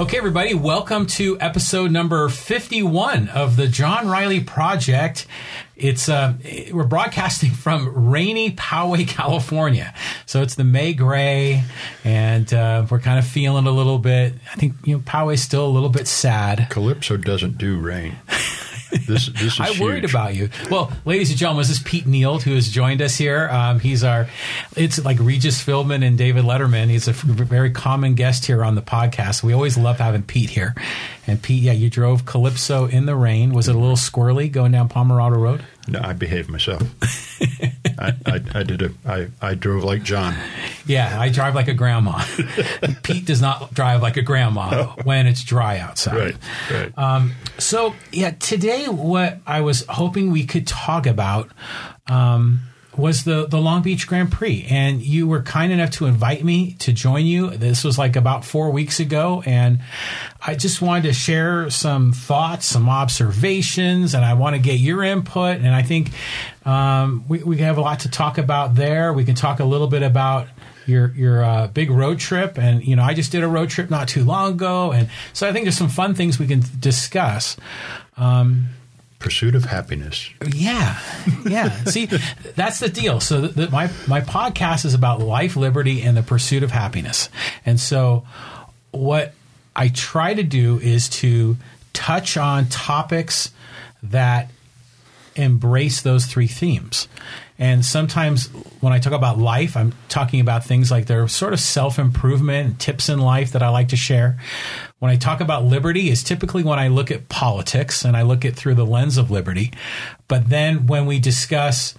Okay, everybody, welcome to episode number 51 of the John Riley Project. It's uh, we're broadcasting from rainy Poway, California. So it's the May gray, and uh, we're kind of feeling a little bit. I think you know Poway's still a little bit sad. Calypso doesn't do rain. This, this is I worried huge. about you. Well, ladies and gentlemen, this is Pete Neild who has joined us here. Um, he's our, it's like Regis Philbin and David Letterman. He's a very common guest here on the podcast. We always love having Pete here. And Pete, yeah, you drove Calypso in the rain. Was it a little squirrely going down Pomerado Road? No, I behaved myself. I, I, I did a. I, I drove like John. Yeah, I drive like a grandma. Pete does not drive like a grandma when it's dry outside. Right, right. Um, so yeah, today what I was hoping we could talk about um, was the the Long Beach Grand Prix, and you were kind enough to invite me to join you. This was like about four weeks ago, and I just wanted to share some thoughts, some observations, and I want to get your input. And I think um, we we have a lot to talk about there. We can talk a little bit about your your uh, big road trip, and you know I just did a road trip not too long ago, and so I think there's some fun things we can discuss. Pursuit of happiness. Yeah, yeah. See, that's the deal. So the, the, my my podcast is about life, liberty, and the pursuit of happiness. And so, what I try to do is to touch on topics that embrace those three themes. And sometimes when I talk about life, I'm talking about things like they're sort of self improvement tips in life that I like to share. When I talk about liberty, is typically when I look at politics and I look at through the lens of liberty. But then when we discuss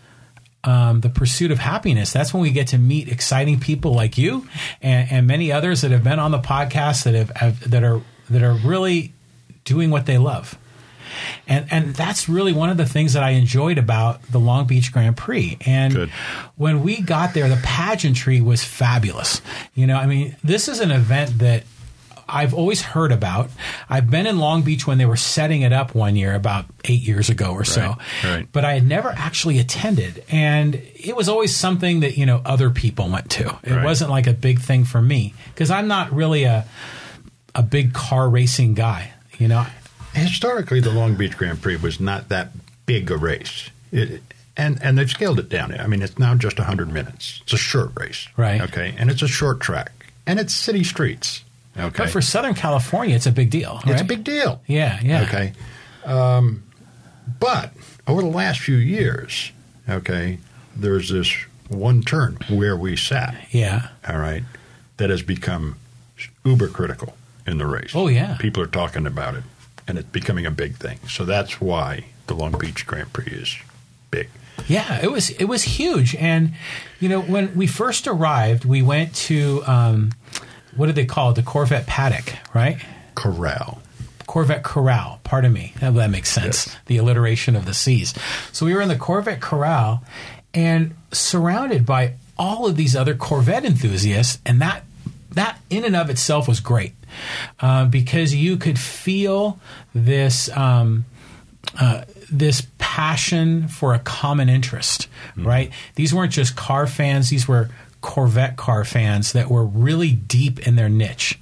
um, the pursuit of happiness, that's when we get to meet exciting people like you and, and many others that have been on the podcast that have, have that are that are really doing what they love. And and that's really one of the things that I enjoyed about the Long Beach Grand Prix. And Good. when we got there, the pageantry was fabulous. You know, I mean, this is an event that I've always heard about. I've been in Long Beach when they were setting it up one year, about eight years ago or so. right. But I had never actually attended. And it was always something that, you know, other people went to. It Right. wasn't like a big thing for me because I'm not really a, a big car racing guy. You know, Historically, the Long Beach Grand Prix was not that big a race. It, and and they've scaled it down. I mean, it's now just 100 minutes. It's a short race. Right. Okay. And it's a short track. And it's city streets. Okay. But for Southern California, it's a big deal. it's a big deal. Yeah, yeah. Okay. Um, but over the last few years, okay, there's this one turn where we sat, Yeah. all right, that has become uber critical in the race. Oh, yeah. People are talking about it, and it's becoming a big thing. So that's why the Long Beach Grand Prix is big. Yeah, it was it was huge, and you know when we first arrived, we went to um, what do they call it? The Corvette paddock, right? Corral. Corvette Corral. Pardon me. That, that makes sense. Yes. The alliteration of the C's. So we were in the Corvette Corral and surrounded by all of these other Corvette enthusiasts, and that that in and of itself was great uh, because you could feel this. Um, uh, this passion for a common interest, right? These weren't just car fans; these were Corvette car fans that were really deep in their niche,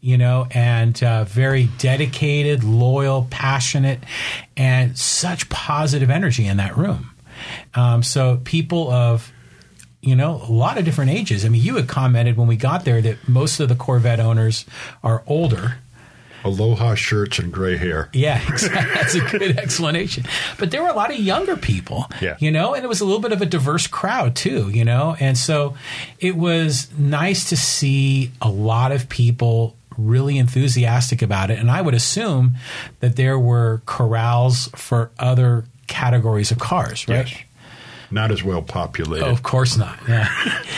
you know, and uh, very dedicated, loyal, passionate, and such positive energy in that room. Um, so people of you know, a lot of different ages. I mean, you had commented when we got there that most of the Corvette owners are older. Aloha shirts and gray hair. Yeah, exactly. that's a good explanation. But there were a lot of younger people, Yeah. you know, and it was a little bit of a diverse crowd too, you know, and so it was nice to see a lot of people really enthusiastic about it. And I would assume that there were corrals for other categories of cars, right? Yes. Not as well populated. Of course not. Yeah.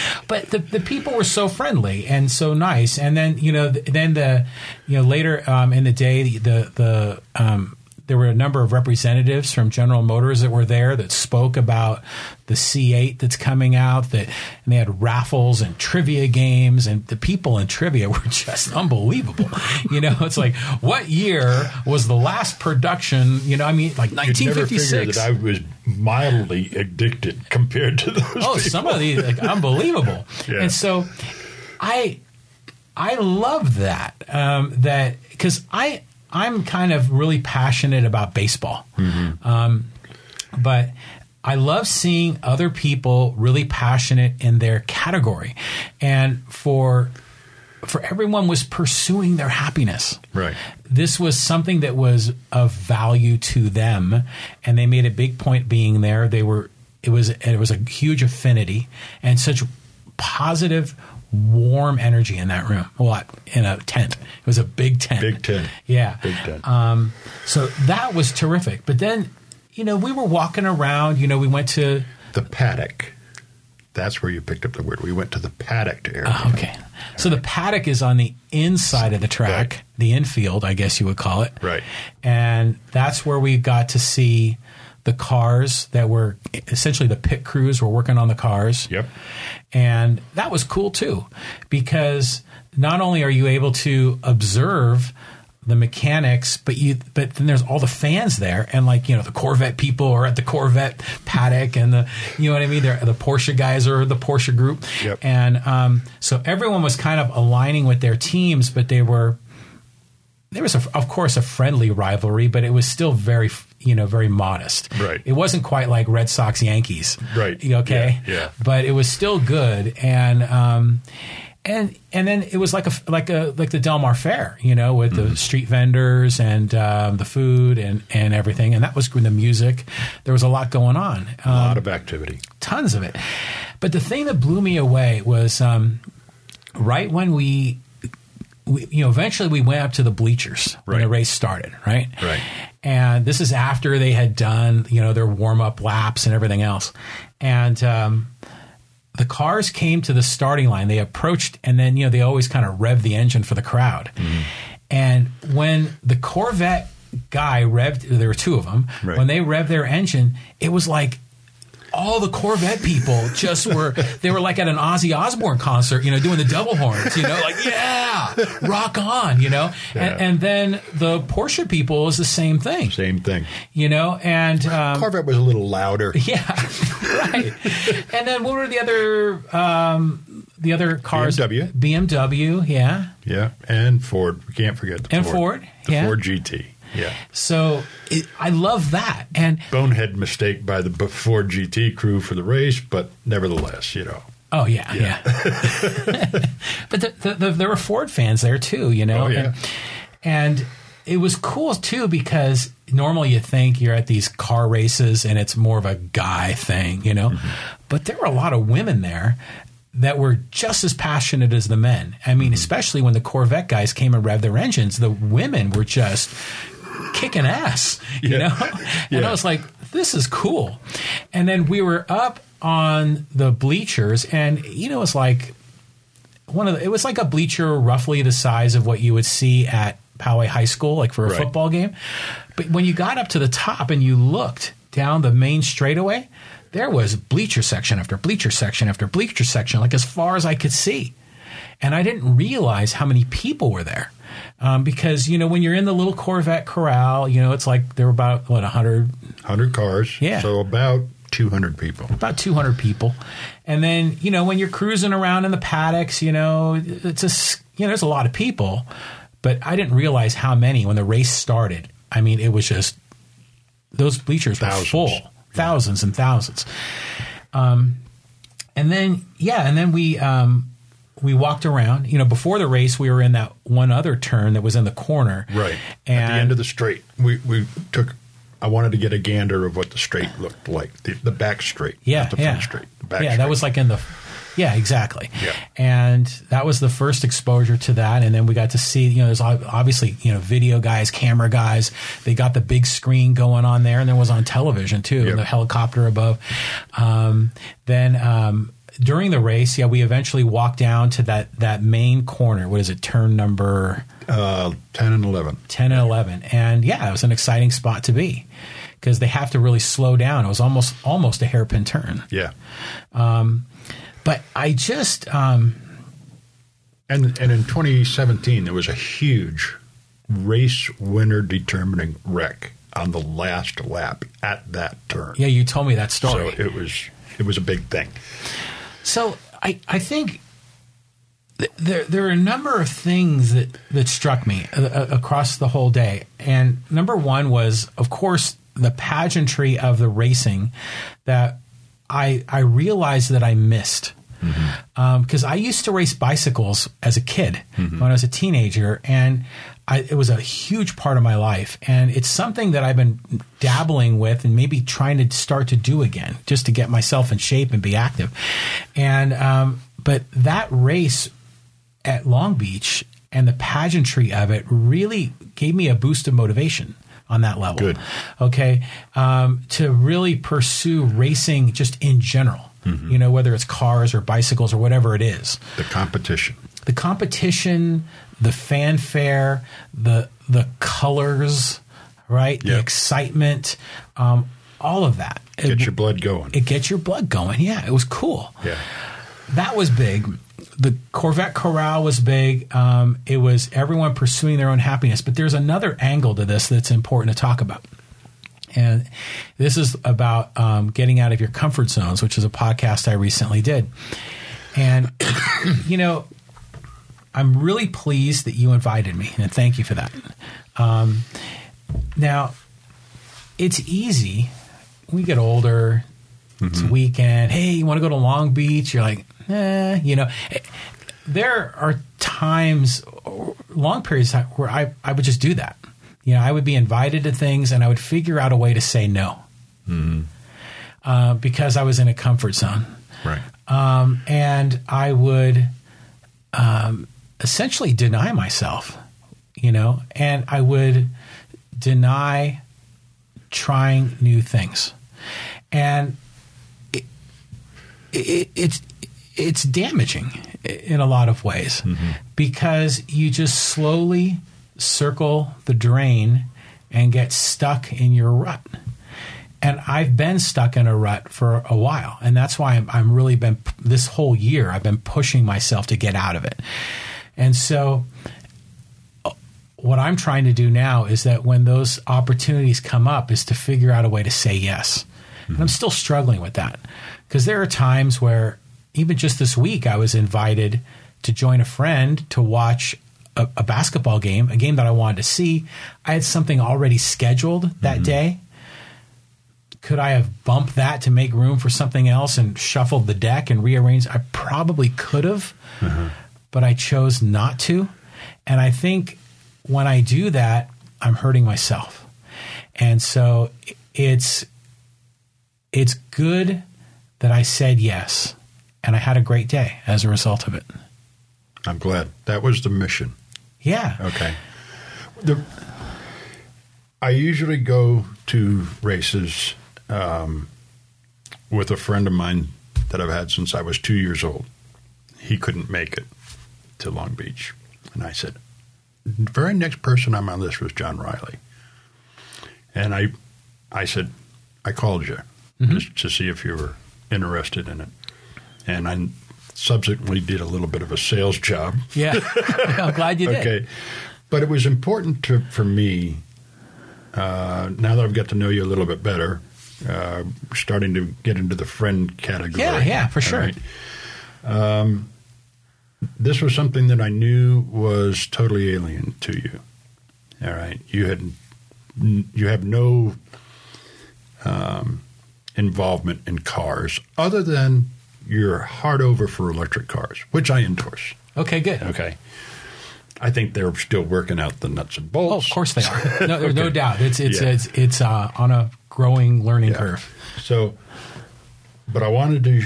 but the, the people were so friendly and so nice. And then, you know, then the, you know, later um, in the day, the, the, um, there were a number of representatives from General Motors that were there that spoke about the C8 that's coming out. That and they had raffles and trivia games, and the people in trivia were just unbelievable. you know, it's like what year was the last production? You know, I mean, like You'd never figure 1956. that I was mildly addicted compared to those oh, people. some of these like unbelievable. Yeah. And so, I I love that. Um, that because I I'm kind of really passionate about baseball, um, but I love seeing other people really passionate in their category, and for for everyone was pursuing their happiness. Right. This was something that was of value to them, and they made a big point being there. They were it was it was a huge affinity and such positive warm energy in that room. Well, in a tent. It was a big tent. Big tent. Yeah. Big tent. Um, so that was terrific. But then, you know, we were walking around. You know, we went to. The paddock. That's where you picked up the word. We went to the paddock area. Oh, okay. So the paddock is on the inside of the track, Right. the infield, I guess you would call it. Right. And that's where we got to see the cars that were essentially the pit crews were working on the cars. Yep. And that was cool too, because not only are you able to observe the mechanics, but you but then there's all the fans there, and like you know the Corvette people are at the Corvette paddock, and the you know what I mean. They're, the Porsche guys are the Porsche group, Yep. and um, so everyone was kind of aligning with their teams, but they were there was a, of course a friendly rivalry, but it was still very you know very modest. Right. It wasn't quite like Red Sox Yankees. Right. Okay. Yeah, yeah. But it was still good, and um, and and then it was like a like a like the Del Mar Fair, you know, with Mm-hmm. the street vendors and um, the food and and everything, and that was the music. There was a lot going on. A Um, lot of activity. tons of it. But the thing that blew me away was um, right when we, we, you know, eventually we went up to the bleachers when the race started, right? Right. And this is after they had done, you know, their warm up laps and everything else. And um, the cars came to the starting line. They approached, and then, you know, they always kind of rev the engine for the crowd. Mm-hmm. And when the Corvette guy revved, there were two of them, Right. when they revved their engine, it was like, all the Corvette people just were they were like at an Ozzy Osbourne concert, you know, doing the double horns, you know, like yeah, rock on, you know. Yeah. And, and then the Porsche people is the same thing, Same thing. you know, and um, Corvette was a little louder. yeah, right. And then what were the other um, the other cars? BMW. BMW, yeah. Yeah. And Ford. We can't forget the And Ford. Ford, The yeah. Ford GT. Yeah. So it, I love that, and Bonehead mistake by the B- Ford GT crew for the race, but nevertheless, you know. Oh yeah, yeah. but the, the, the, there were Ford fans there too, you know. Oh, yeah. And, and it was cool too because normally you think you're at these car races and it's more of a guy thing, you know. Mm-hmm. But there were a lot of women there that were just as passionate as the men. I mean, mm-hmm. especially when the Corvette guys came and revved their engines, the women were just kicking ass, you Yeah. know? And Yeah. I was like, this is cool. And then we were up on the bleachers, and, you know, it's like one of the, it was like a bleacher roughly the size of what you would see at Poway High School, like for a Right. football game. But when you got up to the top and you looked down the main straightaway, there was bleacher section after bleacher section after bleacher section, like as far as I could see. And I didn't realize how many people were there. Um, because, you know, when you're in the little Corvette corral, you know, it's like there were about, what, 100, 100 cars. Yeah. So about 200 people. about 200 people. And then, you know, when you're cruising around in the paddocks, you know, it's just, you know, there's a lot of people, but I didn't realize how many when the race started. I mean, it was just, those bleachers were full, thousands and thousands. Um, and then, yeah, and then we, um, we walked around, you know, before the race, we were in that one other turn that was in the corner. Right. And At the end of the straight, we, we took, I wanted to get a gander of what the straight looked like, the, the back straight. Yeah, the yeah, straight. The back yeah. That was like in the, yeah, exactly. Yeah. And that was the first exposure to that, and then we got to see, you know, there's obviously, you know, video guys, camera guys. They got the big screen going on there, and there was on television too, Yep. the helicopter above. Um, then um, during the race, yeah, we eventually walked down to that that main corner. What is it? Turn number. uh, 10 and 11. 10 and 11 and yeah it was an exciting spot to be because they have to really slow down it was almost almost a hairpin turn Yeah. but i just um And, and in 2017, there was a huge race winner determining wreck on the last lap at that turn. yeah you told me that story. So it was it was a big thing. So i i think there there are a number of things that that struck me uh, uh, across the whole day, and number one was, of course, the pageantry of the racing that I I realized that I missed. Because um, I used to race bicycles as a kid when I was a teenager, and I, it was a huge part of my life. And it's something that I've been dabbling with and maybe trying to start to do again, just to get myself in shape and be active. And um, but that race at Long Beach and the pageantry of it really gave me a boost of motivation on that level. Good. Okay. Um, to really pursue racing just in general, you know, whether it's cars or bicycles or whatever it is. The competition. The competition, the fanfare, the the colors, right? The excitement, um, all of that. Get it, your blood going. it gets your blood going. Yeah, it was cool yeah. that was big. The Corvette Corral was big. Um, it was everyone pursuing their own happiness. But there's another angle to this that's important to talk about. And this is about um, getting out of your comfort zones, which is a podcast I recently did. And, you know, I'm really pleased that you invited me, and thank you for that. Um, now, it's easy. We get older. It's a weekend. Hey, you want to go to Long Beach? You're like, eh, you know. There are times, long periods time, where I, I would just do that. You know, I would be invited to things and I would figure out a way to say no uh, because I was in a comfort zone Right. um, and I would um, essentially deny myself, you know, and I would deny trying new things, and it, it, it's it's damaging in a lot of ways mm-hmm. because you just slowly circle the drain and get stuck in your rut. And I've been stuck in a rut for a while, and that's why I'm, I'm really been this whole year. I've been pushing myself to get out of it, and so uh, what I'm trying to do now is that when those opportunities come up, is to figure out a way to say yes. And I'm mm-hmm. still struggling with that because there are times where even just this week I was invited to join a friend to watch a, a basketball game, a game that I wanted to see. I had something already scheduled that mm-hmm. day could I have bumped that to make room for something else and shuffled the deck and rearranged? I probably could have, uh-huh. But I chose not to. And I think when I do that, I'm hurting myself. And so it's it's good that I said yes, and I had a great day as a result of it. I'm glad. That was the mission. Yeah. Okay. The, I usually go to races um, with a friend of mine that I've had since I was two years old. He couldn't make it to Long Beach. And I said, the very next person on my list was John Riley. And I, I said, I called you just to see if you were interested in it. And I subsequently did a little bit of a sales job Yeah. I'm glad you did. Okay. But it was important to, for me, uh, now that I've got to know you a little bit better, uh, starting to get into the friend category. Yeah, yeah, for sure. right? Um, this was something that I knew was totally alien to you. All right. You had, you have no um, involvement in cars other than you're hard over for electric cars, which I endorse. Okay, good. Okay. I think they're still working out the nuts and bolts. Oh, of course they are. No, there's no doubt. It's it's Yeah. it's it's uh, on a growing learning Yeah. curve. So, but I wanted to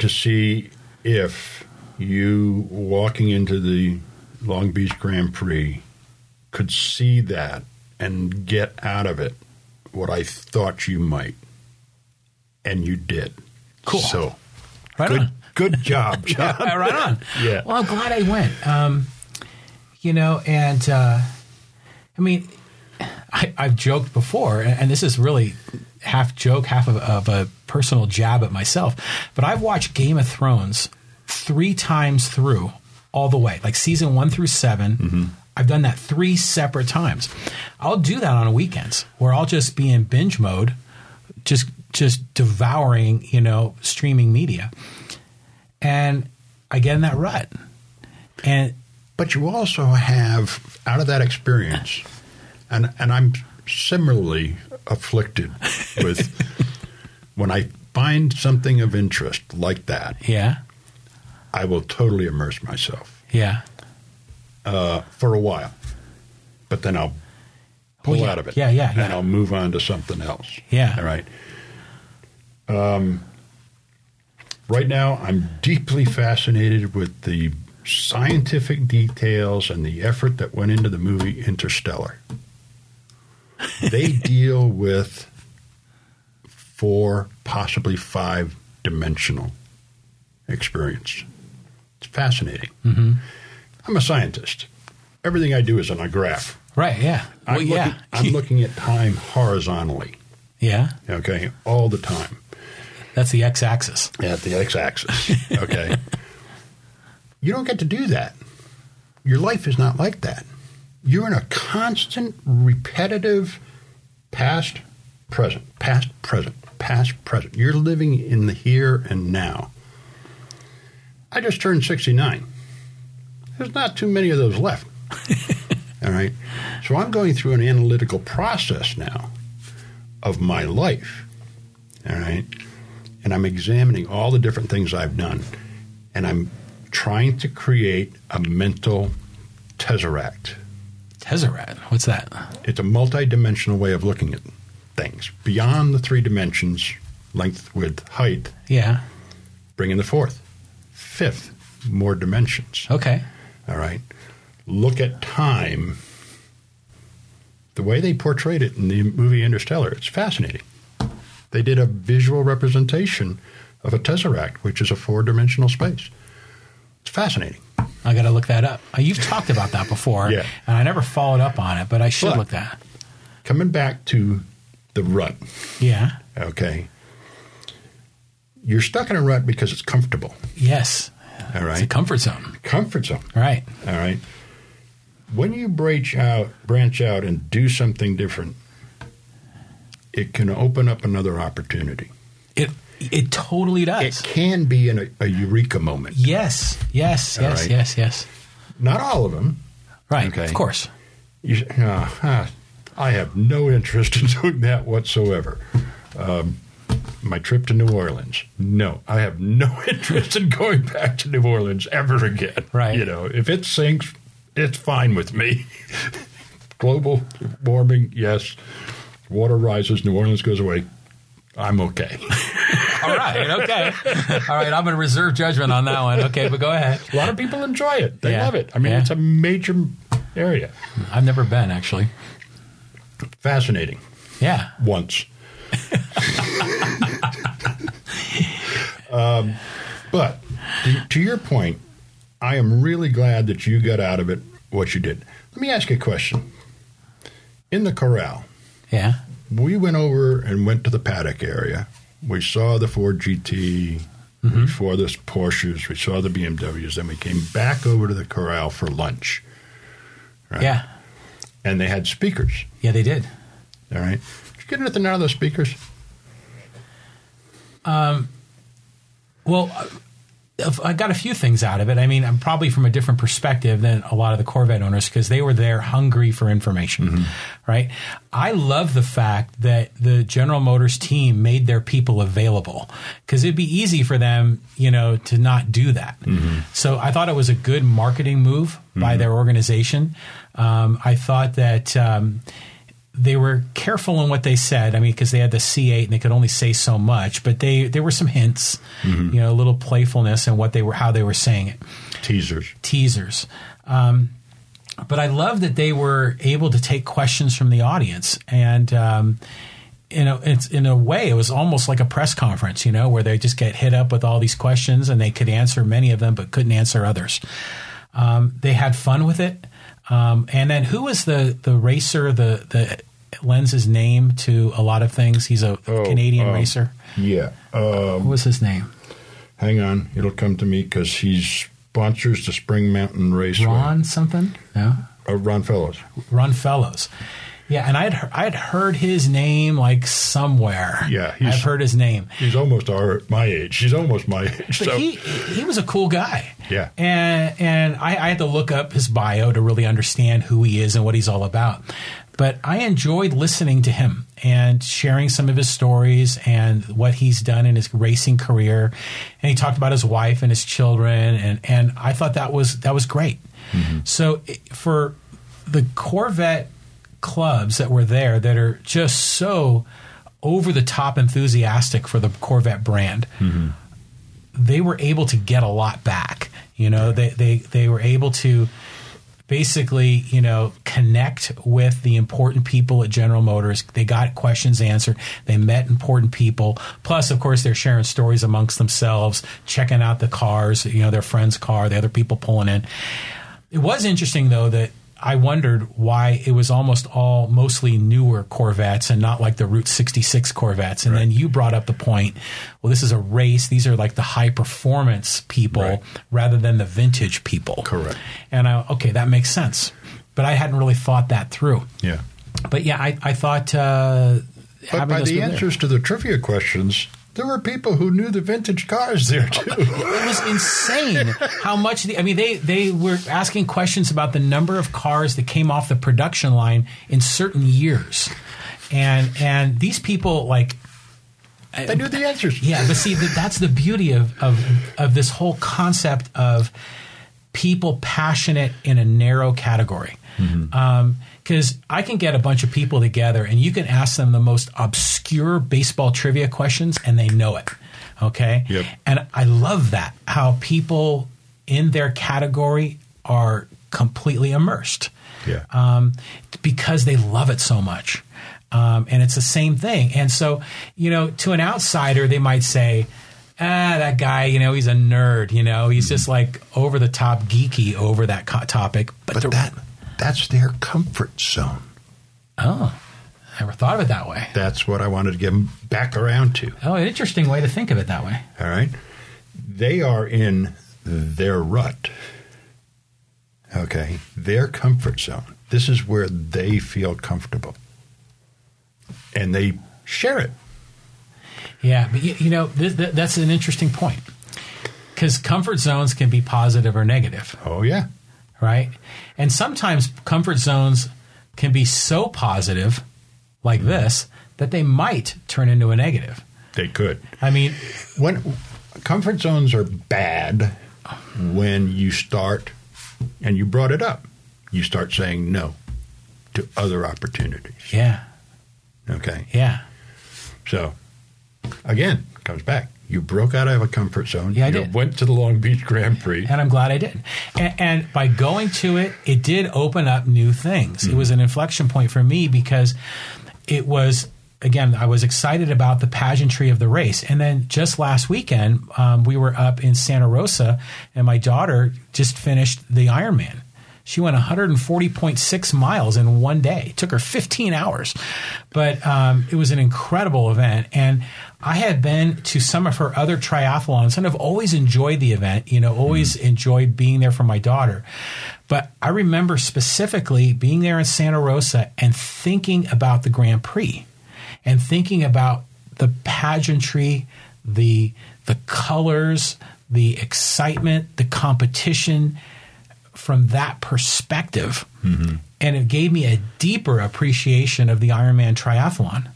to see if you walking into the Long Beach Grand Prix could see that and get out of it what I thought you might, and you did. Cool. So, Right good on. good job, John. Yeah, right on. Yeah. Well, I'm glad I went. Um, you know, and uh, I mean, I, I've joked before, and, and this is really half joke, half of, of a personal jab at myself. But I've watched Game of Thrones three times through, all the way, like season one through 7 mm-hmm. I've done that three separate times. I'll do that on weekends where I'll just be in binge mode, just just devouring, you know, streaming media. And I get in that rut. And But you also have out of that experience, and and I'm similarly afflicted with when I find something of interest like that, yeah, I will totally immerse myself yeah. uh, for a while, but then I'll pull Oh, yeah. out of it, Yeah, yeah, and. I'll move on to something else. Yeah. all right. Um, right now, I'm deeply fascinated with the scientific details and the effort that went into the movie Interstellar. they deal with four, possibly five dimensional experience. It's fascinating. Mm-hmm. I'm a scientist. Everything I do is on a graph. Right, yeah. I'm, Well, looking, yeah. I'm looking at time horizontally, yeah. okay, all the time That's the x axis. at the x axis, okay. you don't get to do that. Your life is not like that. You're in a constant, repetitive past, present, past, present, past, present. You're living in the here and now. I just turned 69. There's not too many of those left. All right. So I'm going through an analytical process now of my life. All right. And I'm examining all the different things I've done. And I'm trying to create a mental tesseract. Tesseract. What's that? It's a multi-dimensional way of looking at things beyond the three dimensions length, width, height. Yeah. Bring in the fourth, fifth, more dimensions. Okay. All right. Look at time. The way they portrayed it in the movie Interstellar, it's fascinating. They did a visual representation of a tesseract, which is a four dimensional space. It's fascinating. I got to look that up. Uh, You've talked about that before, Yeah. and I never followed up on it, but I should But- look that. Coming back to the rut, Yeah. okay? You're stuck in a rut because it's comfortable. Yes. All It's a comfort zone. Comfort zone. Right. All right. When you branch out, branch out and do something different, it can open up another opportunity. It it totally does. It can be an, a, eureka moment. yes. Yes. All Yes. right. Yes. Yes. Not all of them. Right. Okay. Of course. You, uh, I have no interest in doing that whatsoever. Um, my trip to New Orleans. No, I have no interest in going back to New Orleans ever again. Right. You know, if it sinks, it's fine with me. Global warming, yes. Water rises, New Orleans goes away. I'm okay. All right. Okay. All right. I'm going to reserve judgment on that one. Okay, but go ahead. A lot of people enjoy it. They Yeah. love it. I mean, Yeah. it's a major area. I've never been actually. Fascinating. Yeah. once. um, but to, to your point, I am really glad that you got out of it what you did. Let me ask you a question. In the corral, Yeah. we went over and went to the paddock area. We saw the Ford GT, we saw the Porsches, we saw the BMWs. Then we came back over to the corral for lunch. Right? Yeah. And they had speakers. Yeah. They did. All right. Did you get anything out of those speakers? Well, I got a few things out of it. I mean, I'm probably from a different perspective than a lot of the Corvette owners because they were there hungry for information, right? I love the fact that the General Motors team made their people available because it'd be easy for them, you know, to not do that. So I thought it was a good marketing move by their organization. Um, I thought that. Um, they were careful in what they said. I mean, because they had the C8 and they could only say so much, but they there were some hints, you know, a little playfulness in what they were, how they were saying it, Teasers. teasers. Um, but I love that they were able to take questions from the audience and. Um, you know, it's in a way, it was almost like a press conference, you know, where they just get hit up with all these questions and they could answer many of them, but couldn't answer others. Um, they had fun with it. Um, and then who was the, the racer, the, the lends his name to a lot of things? He's a Oh, Canadian um, racer. Yeah. Uh, What was his name? hang on. It'll come to me because he sponsors the Spring Mountain Race. Ron something? No? Uh, Ron Fellows. Ron Fellows. Yeah, and I'd I'd heard his name like somewhere. Yeah, he's- I've heard his name. He's almost our my age. He's almost my age. But so he he was a cool guy. Yeah. And and I, I had to look up his bio to really understand who he is and what he's all about. But I enjoyed listening to him and sharing some of his stories and what he's done in his racing career. And he talked about his wife and his children, and and I thought that was that was great. Mm-hmm. So for the Corvette clubs that were there that are just so over the top enthusiastic for the Corvette brand, mm-hmm. they were able to get a lot back. You know, they, they, they were able to basically, you know, connect with the important people at General Motors. They got questions answered. They met important people. Plus, of course, they're sharing stories amongst themselves, checking out the cars, you know, their friend's car, the other people pulling in. It was interesting though that I wondered why it was almost all mostly newer Corvettes and not like the Route 66 Corvettes. And then you brought up the point, well, this is a race. These are like the high performance people Right. rather than the vintage people. Correct. And I, okay, that makes sense. But I hadn't really thought that through. Yeah. But yeah, I, I thought uh, But by the people there- answers to the trivia questions, there were people who knew the vintage cars there too. it was insane how much the I mean they they were asking questions about the number of cars that came off the production line in certain years. And and these people like uh, they knew the answers. yeah, but see that's the beauty of of of this whole concept of people passionate in a narrow category. Mm-hmm. Um, Because I can get a bunch of people together and you can ask them the most obscure baseball trivia questions and they know it. Okay. Yep. And I love that how people in their category are completely immersed Yeah. um, because they love it so much. Um, and it's the same thing. And so, you know, to an outsider, they might say, ah, that guy, you know, he's a nerd, you know, he's just like over the top geeky over that co- topic. But, but that that's their comfort zone. oh, I never thought of it that way. That's what I wanted to get them back around to. Oh, an interesting way to think of it that way. All right. They are in their rut. Okay. Their comfort zone. This is where they feel comfortable. And they share it. Yeah, but you, you know, th- th- that's an interesting point because comfort zones can be positive or negative. Oh, yeah. right? And sometimes comfort zones can be so positive, like mm-hmm. this, that they might turn into a negative. They could. I mean, When comfort zones are bad when you start, and you brought it up, you start saying no to other opportunities. yeah, Okay. yeah, So, again, comes back. You broke out of a comfort zone. Yeah, I you did. went to the Long Beach Grand Prix. and I'm glad I did. And, and by going to it, it did open up new things. It was an inflection point for me because it was. Again, I was excited about the pageantry of the race. And then just last weekend, um, we were up in Santa Rosa, and my daughter just finished the Ironman. She went 140.6 miles in one day. It took her 15 hours, but um, it was an incredible event. And I had been to some of her other triathlons and I've always enjoyed the event, you know, always enjoyed being there for my daughter. But I remember specifically being there in Santa Rosa and thinking about the Grand Prix and thinking about the pageantry, the the colors, the excitement, the competition from that perspective. Mm-hmm. And it gave me a deeper appreciation of the Ironman triathlon.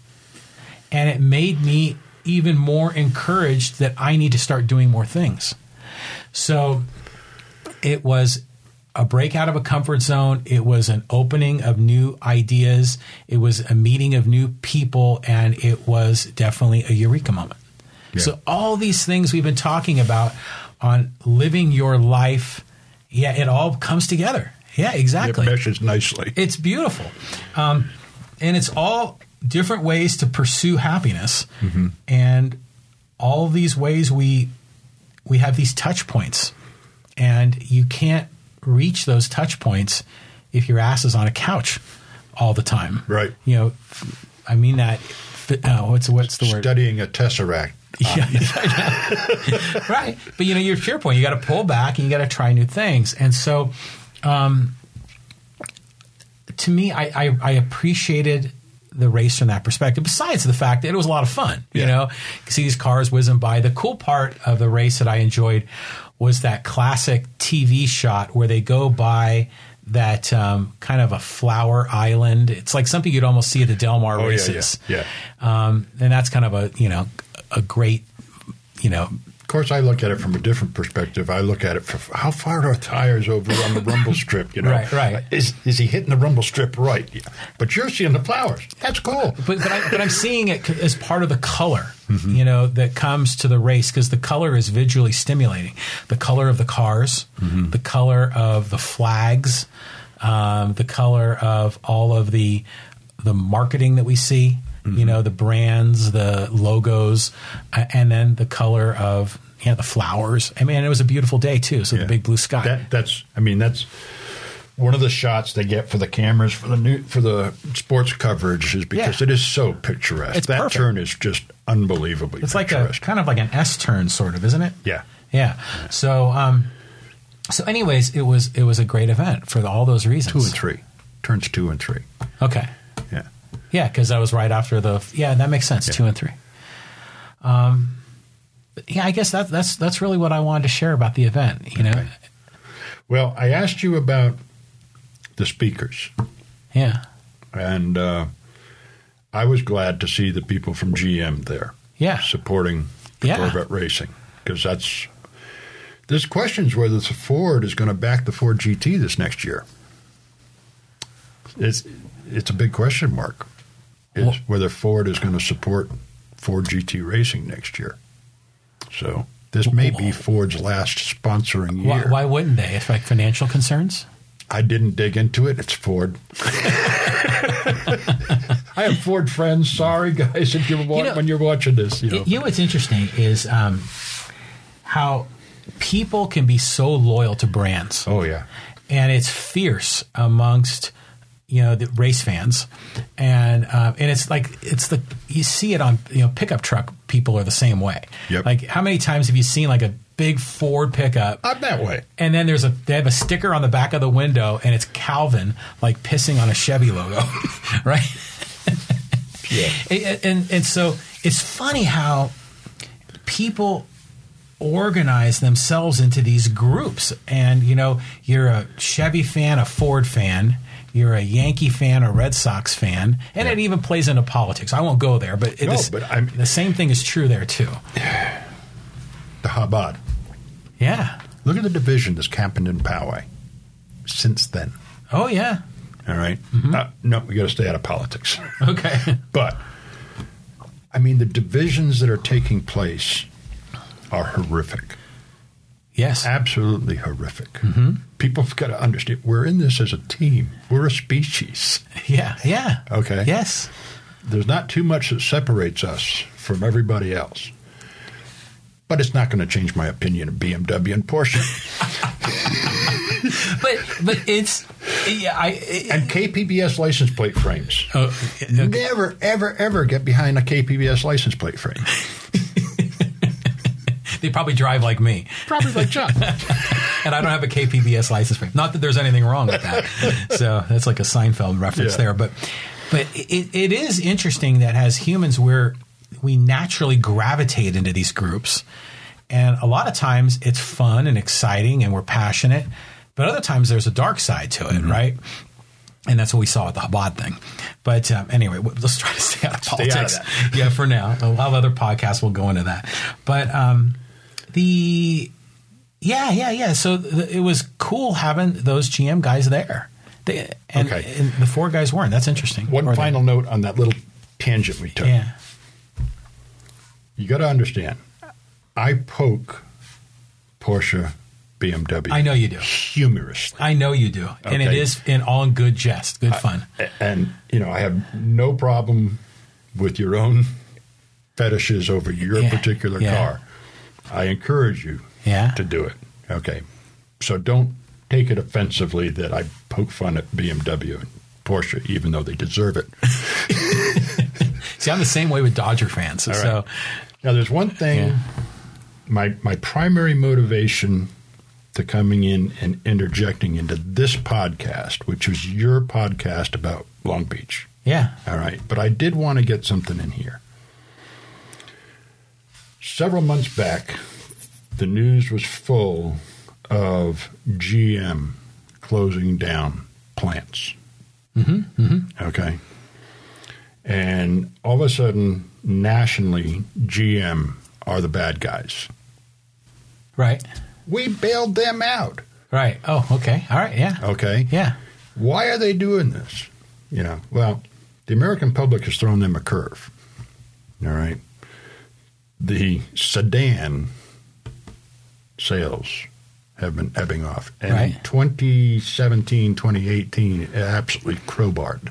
And it made me even more encouraged that I need to start doing more things. So it was a break out of a comfort zone. It was an opening of new ideas. It was a meeting of new people. And it was definitely a eureka moment. So all these things we've been talking about on living your life, yeah, it all comes together. Yeah, exactly. It meshes nicely. It's beautiful. Um, and it's all different ways to pursue happiness. And all these ways we we have these touch points. And you can't reach those touch points if your ass is on a couch all the time. Right. You know, I mean that uh, what's what's the word? Studying a tesseract. Yeah, right. But you know, your your point, you got to pull back and you got to try new things. And so, um, to me, I, I, I appreciated the race from that perspective. Besides the fact that it was a lot of fun, you Yeah. know, see these cars whizzing by. The cool part of the race that I enjoyed was that classic TV shot where they go by that um, kind of a flower island. It's like something you'd almost see at the Del Mar Oh, yeah, races. yeah, Um, and that's kind of a you know a great you know Of course, I look at it from a different perspective. I look at it from how far are tires over on the rumble strip? You know, Right, right. Is is he hitting the rumble strip right? Yeah. But you're seeing the flowers. That's cool. but but, I, but I'm seeing it as part of the color, you know, that comes to the race because the color is visually stimulating. The color of the cars, the color of the flags, um, the color of all of the the marketing that we see. You know, the brands, the logos, uh, and then the color of yeah the flowers. I mean, it was a beautiful day too. So Yeah. the big blue sky. That that's. I mean, that's one of the shots they get for the cameras for the new for the sports coverage is because Yeah. it is so picturesque. It's that perfect. turn is just unbelievably. It's like a kind of like an S turn, sort of, isn't it? yeah. Yeah. So, um, so anyways, it was it was a great event for all those reasons. Two and three turns two and three. Okay. Yeah. Because that was right after the. Yeah, that makes sense. Yeah. Two and three. Um, yeah, I guess that that's that's really what I wanted to share about the event. You know. Well, I asked you about the speakers, Yeah. and uh, I was glad to see the people from GM there. Yeah. supporting Yeah. Corvette racing because that's there's questions whether the Ford is going to back the Ford GT this next year. It's it's a big question mark. Is whether Ford is going to support Ford GT racing next year. So this may be Ford's last sponsoring year. why wouldn't they? If like financial concerns. I didn't dig into it. It's Ford. I have Ford friends. Sorry, guys, if you're wa- know- when you're watching this. You know. You know what's interesting is um, how people can be so loyal to brands. oh yeah. and it's fierce amongst you know the race fans, and uh, and it's like it's the you see it on you know pickup truck people are the same way. Yep. Like how many times have you seen like a big Ford pickup? I'm that way. And then there's a they have a sticker on the back of the window, and it's Calvin like pissing on a Chevy logo, right? Yeah. and, and and so it's funny how people organize themselves into these groups and you know you're a chevy fan a ford fan you're a yankee fan or red sox fan and it even plays into politics i won't go there but, No, is- but the same thing is true there too The Chabad. yeah Look at the division that's happened in Poway since then. oh yeah All right? Mm-hmm. Uh, no, we got to stay out of politics. okay but I mean, the divisions that are taking place are horrific. Yes Absolutely horrific. Mm-hmm. People have got to understand we're in this as a team. We're a species. yeah yeah Okay. yes There's not too much that separates us from everybody else. But it's not going to change my opinion of BMW and Porsche. but but it's yeah i it, and KPBS license plate frames. oh, okay. Never, ever, ever get behind a KPBS license plate frame. They probably drive like me Probably like Chuck. and I don't have a KPBS license plate. Not that there's anything wrong with that. so that's like a Seinfeld reference Yeah. there. But but it, it is interesting that as humans we're we naturally gravitate into these groups, and a lot of times it's fun and exciting, and we're passionate. But other times there's a dark side to it, Mm-hmm. right? And that's what we saw with the Chabad thing. But um, anyway, let's try to stay out of Stay out of politics. yeah, for now. A lot of other podcasts will go into that. But um, the yeah, yeah, yeah. So th- it was cool having those GM guys there. They, and, Okay. and the four guys weren't. That's interesting. One Or they- final note on that little tangent we took. Yeah. You got to understand, I poke Porsche, BMW. I know you do. Humorously. I know you do. And it is in all in good jest, good fun. And, you know, I have no problem with your own fetishes over your Yeah. particular Yeah. car. I encourage you Yeah. to do it. Okay. So don't take it offensively that I poke fun at BMW and Porsche, even though they deserve it. See, I'm the same way with Dodger fans. All so right. Now, there's one thing. Yeah. My my primary motivation to coming in and interjecting into this podcast, which was your podcast about Long Beach. yeah. All right, but I did want to get something in here. Several months back, the news was full of GM closing down plants. Mm-hmm, mm-hmm. Okay. And all of a sudden, nationally, GM are the bad guys. Right. We bailed them out. Right. Oh, okay. All right. Yeah. Okay. Yeah. Why are they doing this? You know, well, the American public has thrown them a curve. All right. The sedan sales have been ebbing off. And Right. in 2017, 2018, it absolutely crowbarred.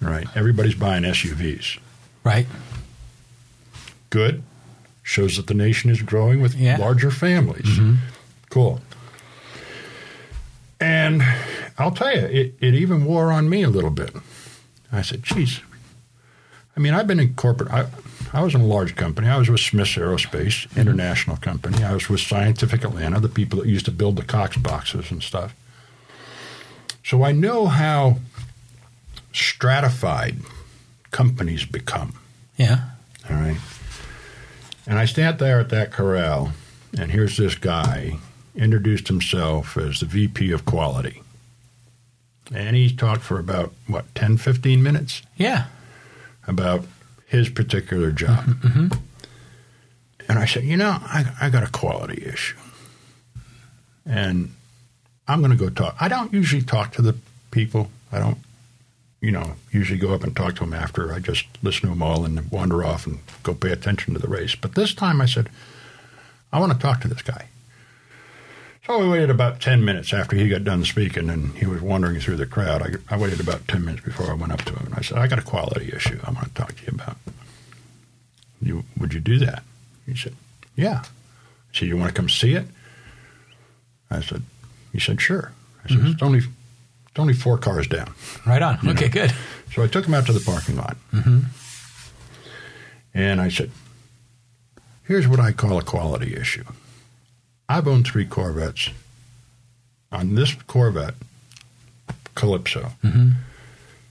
Right. Everybody's buying SUVs. Right. Good. Shows that the nation is growing with Yeah. larger families. Mm-hmm. Cool. And I'll tell you, it, it even wore on me a little bit. I said, geez. I mean, I've been in corporate. I, I was in a large company. I was with Smiths Aerospace, international company. I was with Scientific Atlanta, the people that used to build the Cox boxes and stuff. So I know how stratified companies become. Yeah. All right. And I stand there at that corral, and here's this guy introduced himself as the VP of quality. And he talked for about, what, 10, 15 minutes Yeah. about his particular job. Mm-hmm, mm-hmm. And I said, you know, I, I got a quality issue. And I'm going to go talk. I don't usually talk to the people. I don't, you know, usually go up and talk to them after. I just listen to them all and wander off and go pay attention to the race. But this time I said, I want to talk to this guy. So we waited about 10 minutes after he got done speaking and he was wandering through the crowd. I, I waited about 10 minutes before I went up to him and I said, I got a quality issue I want to talk to you about. You, would you do that? He said, Yeah. I said, You want to come see it? I said, He said, Sure. I said, mm-hmm. It's only it's only four cars down. Right on. Okay. Good. So I took him out to the parking lot. Mm-hmm. And I said, Here's what I call a quality issue. I've owned three Corvettes. On this Corvette, Calypso,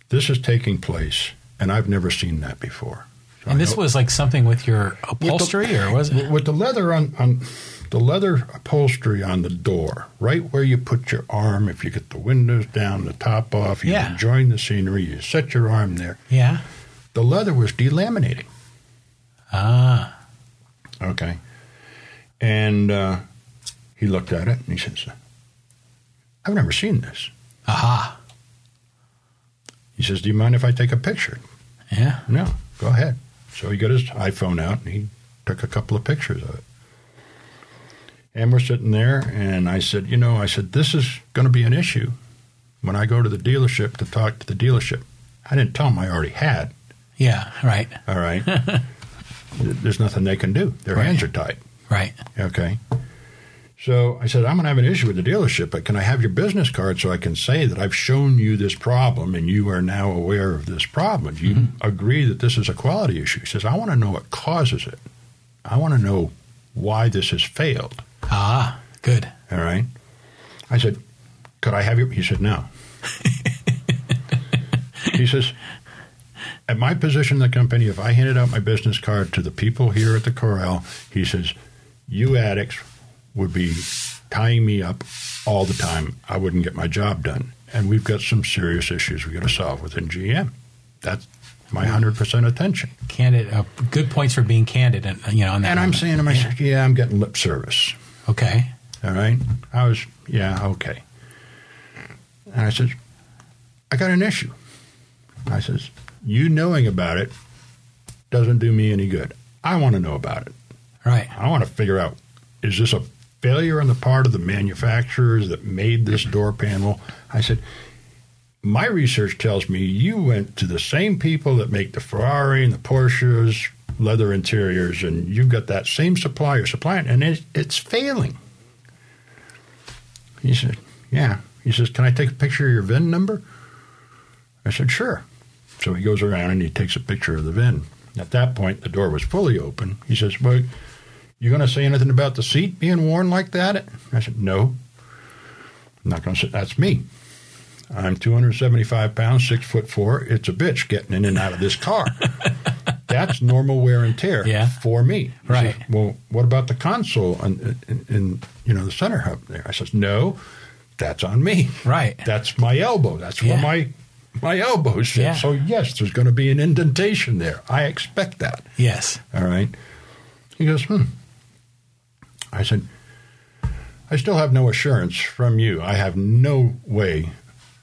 this is taking place, and I've never seen that before. So And I this know- was like something with your upholstery, or was it? with the leather on, on the leather upholstery on the door, right where you put your arm. If you get the windows down, the top off, you're Yeah. enjoying the scenery. You set your arm there. Yeah. The leather was delaminating. Ah. Okay, and uh, he looked at it and he says, "I've never seen this." Aha. He says, "Do you mind if I take a picture?" Yeah. No, go ahead. So he got his iPhone out and he took a couple of pictures of it. And we're sitting there, and I said, You know, I said, this is going to be an issue when I go to the dealership to talk to the dealership. I didn't tell them I already had, Yeah. Right. all right? There's nothing they can do. Their Right. hands are tied, Right. okay? So I said, I'm going to have an issue with the dealership, but can I have your business card so I can say that I've shown you this problem and you are now aware of this problem? Do you agree that this is a quality issue? He says, I want to know what causes it. I want to know why this has failed. Ah. Good. All right. I said, Could I have your? He said, No. he says, At my position in the company, if I handed out my business card to the people here at the corral, he says, You addicts would be tying me up all the time. I wouldn't get my job done. And we've got some serious issues we got to solve within GM. That's my 100% attention. Candid. Uh, good points for being candid, and you know. On that And I'm saying to myself, Yeah, I'm getting lip service. Okay. All right. I was, yeah, okay. And I said, I got an issue. I says, you knowing about it doesn't do me any good. I want to know about it. Right. I want to figure out is this a failure on the part of the manufacturers that made this door panel? I said, my research tells me you went to the same people that make the Ferrari and the Porsches leather interiors, and you've got that same supplier supplying, and it, it's failing. He said, "Yeah." He says, "Can I take a picture of your VIN number?" I said, "Sure." So he goes around and he takes a picture of the VIN. At that point, the door was fully open. He says, "Well, you going to say anything about the seat being worn like that?" I said, "No." I'm not going to say that's me. I'm 275 pounds, six foot four. It's a bitch getting in and out of this car. That's normal wear and tear Yeah. for me. He Right. says, well, what about the console in you know the center hub there? I says, no, that's on me. Right. That's my elbow. That's where my my elbow sits. Yeah. So yes, there's going to be an indentation there. I expect that. Yes. All right. He goes, hmm. I said, I still have no assurance from you. I have no way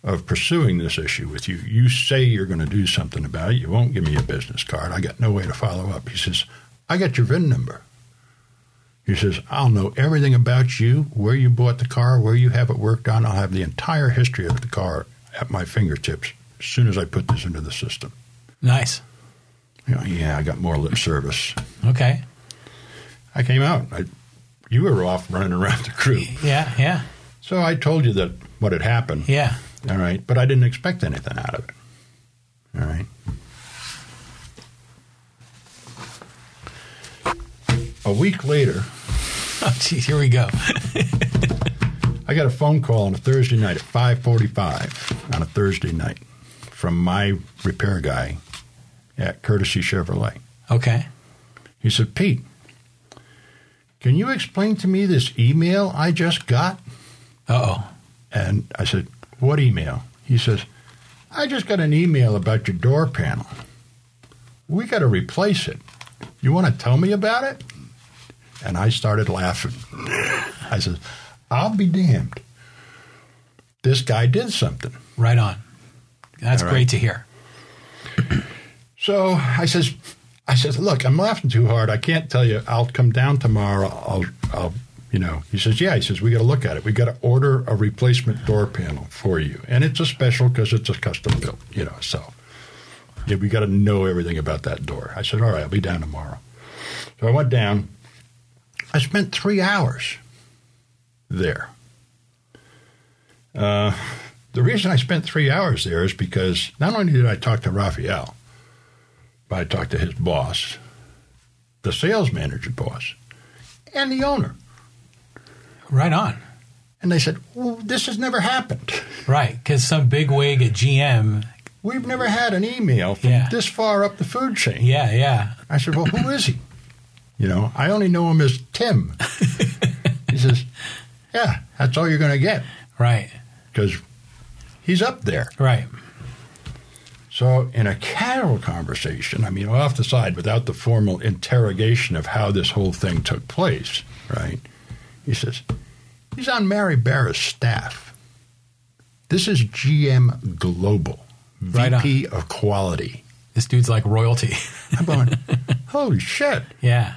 of pursuing this issue with you. You say you're going to do something about it. You won't give me a business card. I got no way to follow up. He says, I got your VIN number. He says, I'll know everything about you, where you bought the car, where you have it worked on. I'll have the entire history of the car at my fingertips as soon as I put this into the system. Nice. You know, yeah, I got more lip service. Okay. I came out. I, you were off running around the crew. Yeah. Yeah. So I told you that what had happened. Yeah. All right. But I didn't expect anything out of it. All right. A week later, Oh, geez. Here we go. I got a phone call on a Thursday night at 5:45 on a Thursday night from my repair guy at Courtesy Chevrolet. Okay. He said, "Pete, can you explain to me this email I just got?" Uh oh. And I said, What email? He says, I just got an email about your door panel. We got to replace it. You want to tell me about it? And I started laughing. I said, I'll be damned. This guy did something. Right on. That's right. great to hear. So I says, I says, look, I'm laughing too hard. I can't tell you. I'll come down tomorrow. I'll, I'll, you know. He says, yeah. He says, we got to look at it. We got to order a replacement door panel for you, and it's a special because it's a custom built, you know. So, yeah, we got to know everything about that door. I said, all right, I'll be down tomorrow. So I went down. I spent three hours there. Uh, the reason I spent three hours there is because not only did I talk to Raphael, I talked to his boss, the sales manager boss, and the owner. Right on. And they said, well, this has never happened. Right. Because some big wig at GM. We've never had an email from Yeah. this far up the food chain. Yeah. Yeah. I said, well, who is he? You know, I only know him as Tim. he says, yeah, that's all you're going to get Right. because he's up there. Right. So, in a casual conversation, I mean, off the side, without the formal interrogation of how this whole thing took place, right? He says, he's on Mary Barra's staff. This is GM Global, Right on. VP of Quality. This dude's like royalty. I'm going, holy shit. yeah.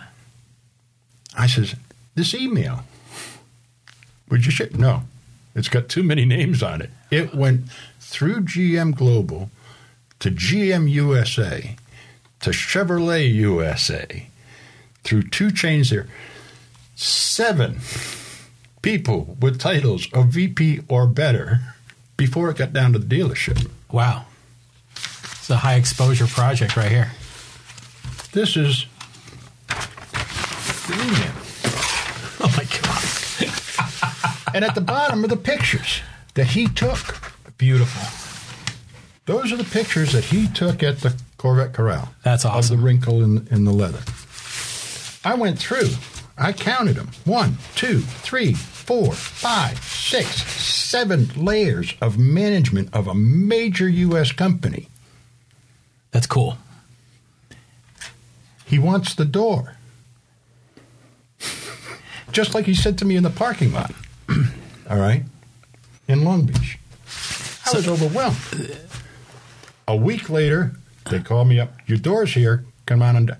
I says, this email, would you ship? No, it's got too many names on it. It went through GM Global to GM USA to Chevrolet USA through two chains there. Seven people with titles of VP or better before it got down to the dealership. Wow. It's a high exposure project right here. This is the email. Oh my God. And at the bottom are the pictures that he took. Beautiful. Those are the pictures that he took at the Corvette Corral. That's awesome. Of the wrinkle in, in the leather. I went through. I counted them. One, two, three, four, five, six, seven layers of management of a major U.S. company. That's cool. He wants the door. Just like he said to me in the parking lot. All right? In Long Beach. I was overwhelmed. A week later, they called me up. Your door's here. Come on and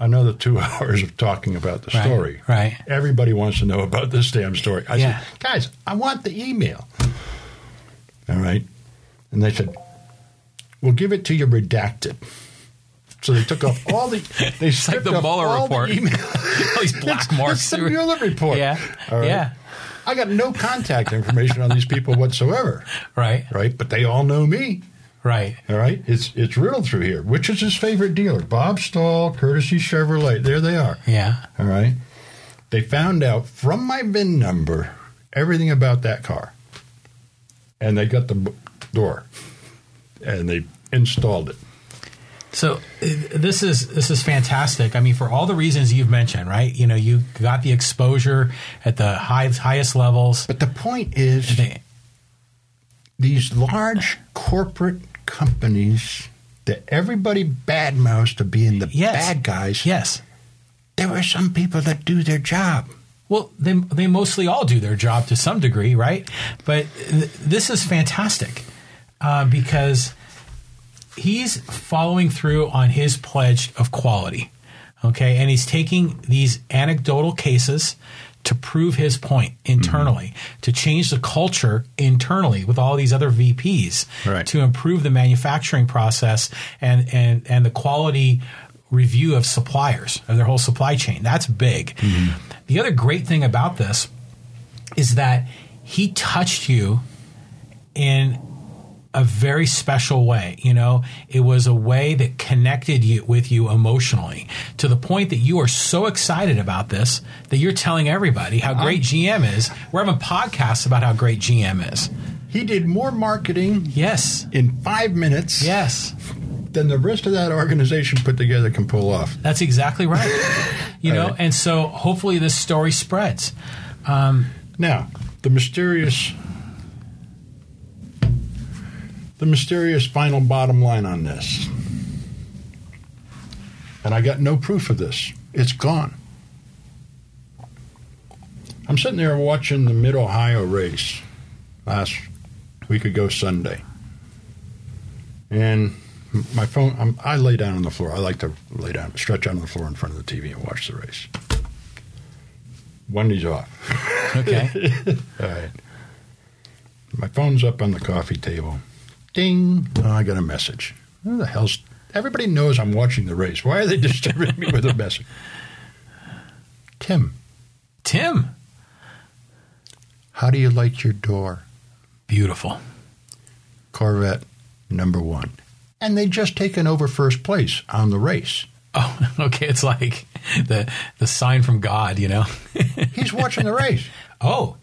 another two hours of talking about the Right, story. right. Everybody wants to know about this damn story. I Yeah. said, guys, I want the email. All right. And they said, we'll give it to you redacted. So they took off all the. They like stripped the off Mueller all report. The email. All these black marks. It's the Mueller report. Yeah. Right? Yeah. I got no contact information on these people whatsoever. Right. Right. But they all know me. Right. All right. It's it's riddled through here. Which is his favorite dealer? Bob Stahl, Courtesy Chevrolet. There they are. Yeah. All right. They found out from my VIN number everything about that car. And they got the b- door. And they installed it. So uh, this is this is fantastic. I mean, for all the reasons you've mentioned, right? You know, you got the exposure at the highest highest levels. But the point is, They- these large corporate companies that everybody badmouths to being the Yes. bad guys, yes. there are some people that do their job. Well, they they mostly all do their job to some degree, right? But th- this is fantastic uh, because he's following through on his pledge of quality. Okay, and he's taking these anecdotal cases to prove his point internally, mm-hmm. to change the culture internally with all these other VPs, Right. to improve the manufacturing process and and and the quality review of suppliers of their whole supply chain. That's big. Mm-hmm. The other great thing about this is that he touched you in a very special way. You know, it was a way that connected you with you emotionally to the point that you are so excited about this that you're telling everybody how great GM is. We're having podcasts about how great GM is. He did more marketing Yes. in five minutes Yes. than the rest of that organization put together can pull off. That's exactly right. You know, Right. and so hopefully this story spreads. Um, Now, the mysterious the mysterious final bottom line on this. And I got no proof of this. It's gone. I'm sitting there watching the Mid Ohio race last week ago Sunday. And my phone, I'm, I lay down on the floor. I like to lay down, stretch out on the floor in front of the TV and watch the race. Wendy's off. okay. All right. My phone's up on the coffee table. Ding. Oh, I got a message. Who the hell's. Everybody knows I'm watching the race. Why are they disturbing me with a message? Tim, Tim. how do you like your door? Beautiful. Corvette number one. And they just taken over first place on the race. Oh, okay. It's like the the sign from God, you know. He's watching the race. oh,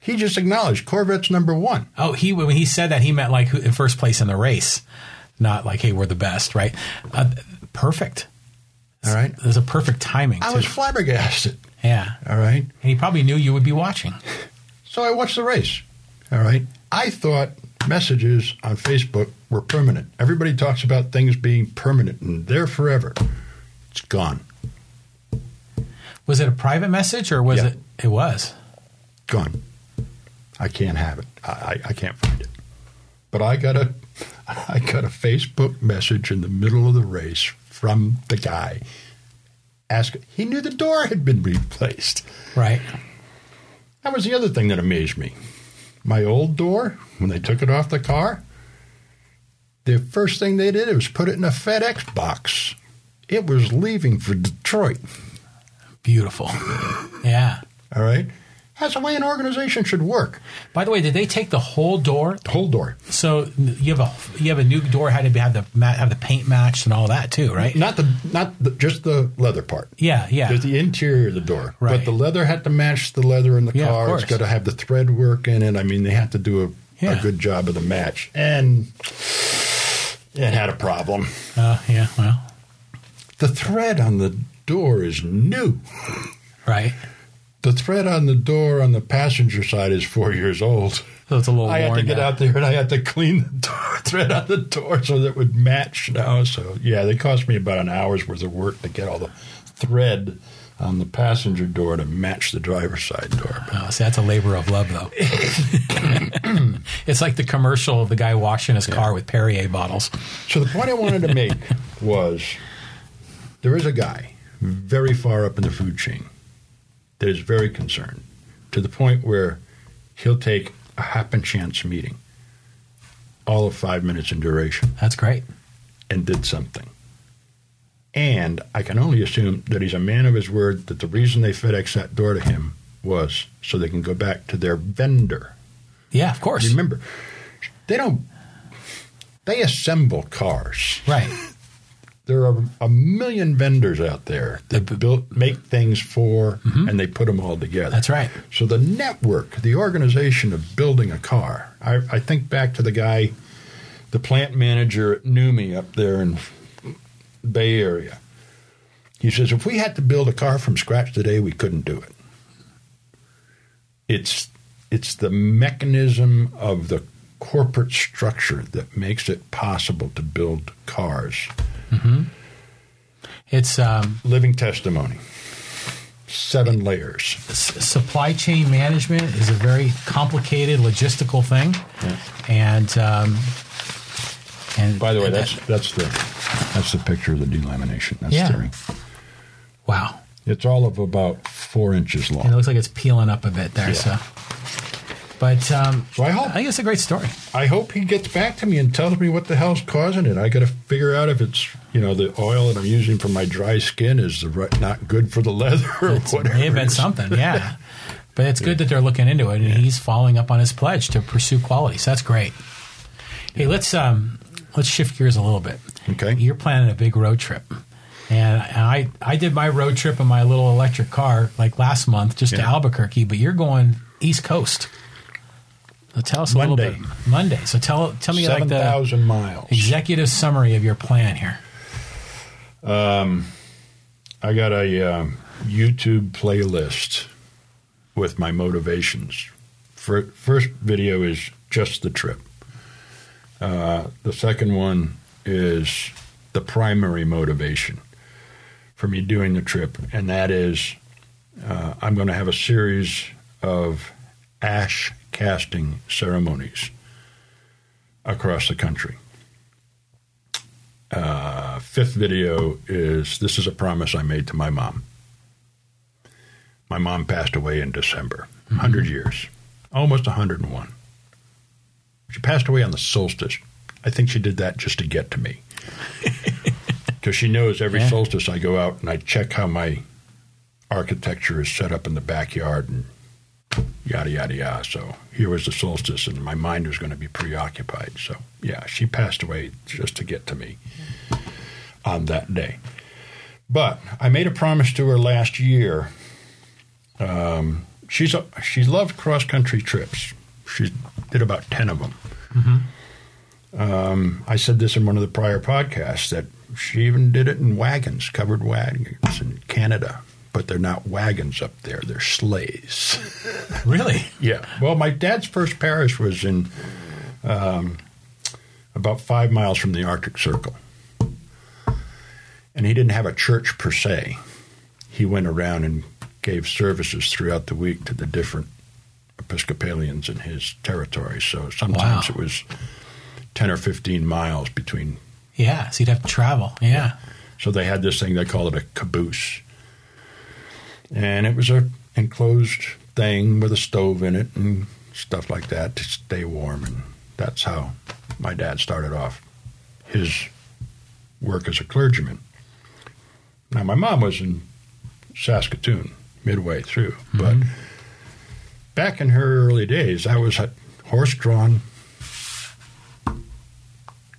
He just acknowledged Corvette's number one. oh. He when he said that, he meant like who- in first place in the race, not like hey, we're the best, right? Uh, perfect. All right. There's a perfect timing. I too. was flabbergasted. yeah, All right. and he probably knew you would be watching. So I watched the race. All right. I thought messages on Facebook were permanent. Everybody talks about things being permanent and there forever. It's gone. Was it a private message or was Yeah. it? It was. Gone. I can't have it. I, I, can't find it. But I got a I got a Facebook message in the middle of the race from the guy. Ask he knew the door had been replaced. Right. That was the other thing that amazed me. My old door, when they took it off the car, the first thing they did was put it in a FedEx box. It was leaving for Detroit. Beautiful. Yeah. All right? That's the way an organization should work. By the way, did they take the whole door? The whole door. So you have a you have a new door had to have the have the paint matched and all that too, right? Not the not the, just the leather part. Yeah, yeah. Just the interior of the door. Right. But the leather had to match the leather in the Yeah, car. It's got to have the thread work in it. I mean, they had to do a, Yeah. a good job of the match. And it had a problem. Uh, yeah. Well, The thread on the door is new. right. The thread on the door on the passenger side is four years old. So it's a little I had to get down. out there and I had to clean the door, thread on the door so that it would match now. So, yeah, they cost me about an hour's worth of work to get all the thread on the passenger door to match the driver's side door. Oh, see, that's a labor of love, though. it's like the commercial of the guy washing his car with Perrier bottles. So, the point I wanted to make was there is a guy very far up in the food chain that is very concerned to the point where he'll take a happen chance meeting, all of five minutes in duration. That's great. and did something. And I can only assume that he's a man of his word, that the reason they FedEx that door to him was so they can go back to their vendor. Yeah, of course. Remember, they don't, they assemble cars. Right. There are a million vendors out there that build, make things for, mm-hmm. and they put them all together. That's right. So the network, the organization of building a car, I, I think back to the guy the plant manager at NUMMI up there in Bay Area. He says if we had to build a car from scratch today, we couldn't do it. It's it's the mechanism of the corporate structure that makes it possible to build cars. It's um, Living testimony. Seven layers. s- supply chain management is a very complicated logistical thing, and um, and By the way, that's that's the that's the picture of the delamination. That's Yeah. the ring. wow, It's all of about four inches long. and it looks like it's peeling up a bit there. Yeah. So, but um, So I hope I think it's a great story. I hope he gets back to me and tells me what the hell's causing it. I got to figure out if it's you know the oil that I'm using for my dry skin is the right, not good for the leather or It's whatever. may have been something, yeah. But it's good that they're looking into it, and he's following up on his pledge to pursue quality. So that's great. Hey, let's um, let's shift gears a little bit. Okay. You're planning a big road trip, and I I did my road trip in my little electric car like last month just to Albuquerque, but you're going East Coast. So tell us a Monday. little bit Monday. So tell tell me like the thousand miles. executive summary of your plan here. I got a um, YouTube playlist with my motivations. Fir- First video is just the trip. Uh, the second one is the primary motivation for me doing the trip, and that is uh, I'm going to have a series of ash casting ceremonies across the country. Uh, fifth video is this is a promise I made to my mom. My mom passed away in December, 100 years, almost 101. She passed away on the solstice. I think she did that just to get to me. Because she knows every Yeah. solstice I go out and I check how my architecture is set up in the backyard and yada, yada, yada. So here was the solstice and my mind was going to be preoccupied. So, yeah, she passed away just to get to me on that day. But I made a promise to her last year. Um, she's a, she loved cross country trips. She did about ten of them. Um, I said this in one of the prior podcasts that she even did it in wagons, covered wagons in Canada. But they're not wagons up there; they're sleighs. Really? Yeah. Well, my dad's first parish was in um, about five miles from the Arctic Circle. And he didn't have a church per se. He went around and gave services throughout the week to the different Episcopalians in his territory. So sometimes Wow. it was 10 or 15 miles between. Yeah. So you'd have to travel. Yeah. So they had this thing, they called it a caboose. And it was a enclosed thing with a stove in it and stuff like that to stay warm. And that's how my dad started off his work as a clergyman. Now, my mom was in Saskatoon midway through, but mm-hmm. back in her early days, I was a horse drawn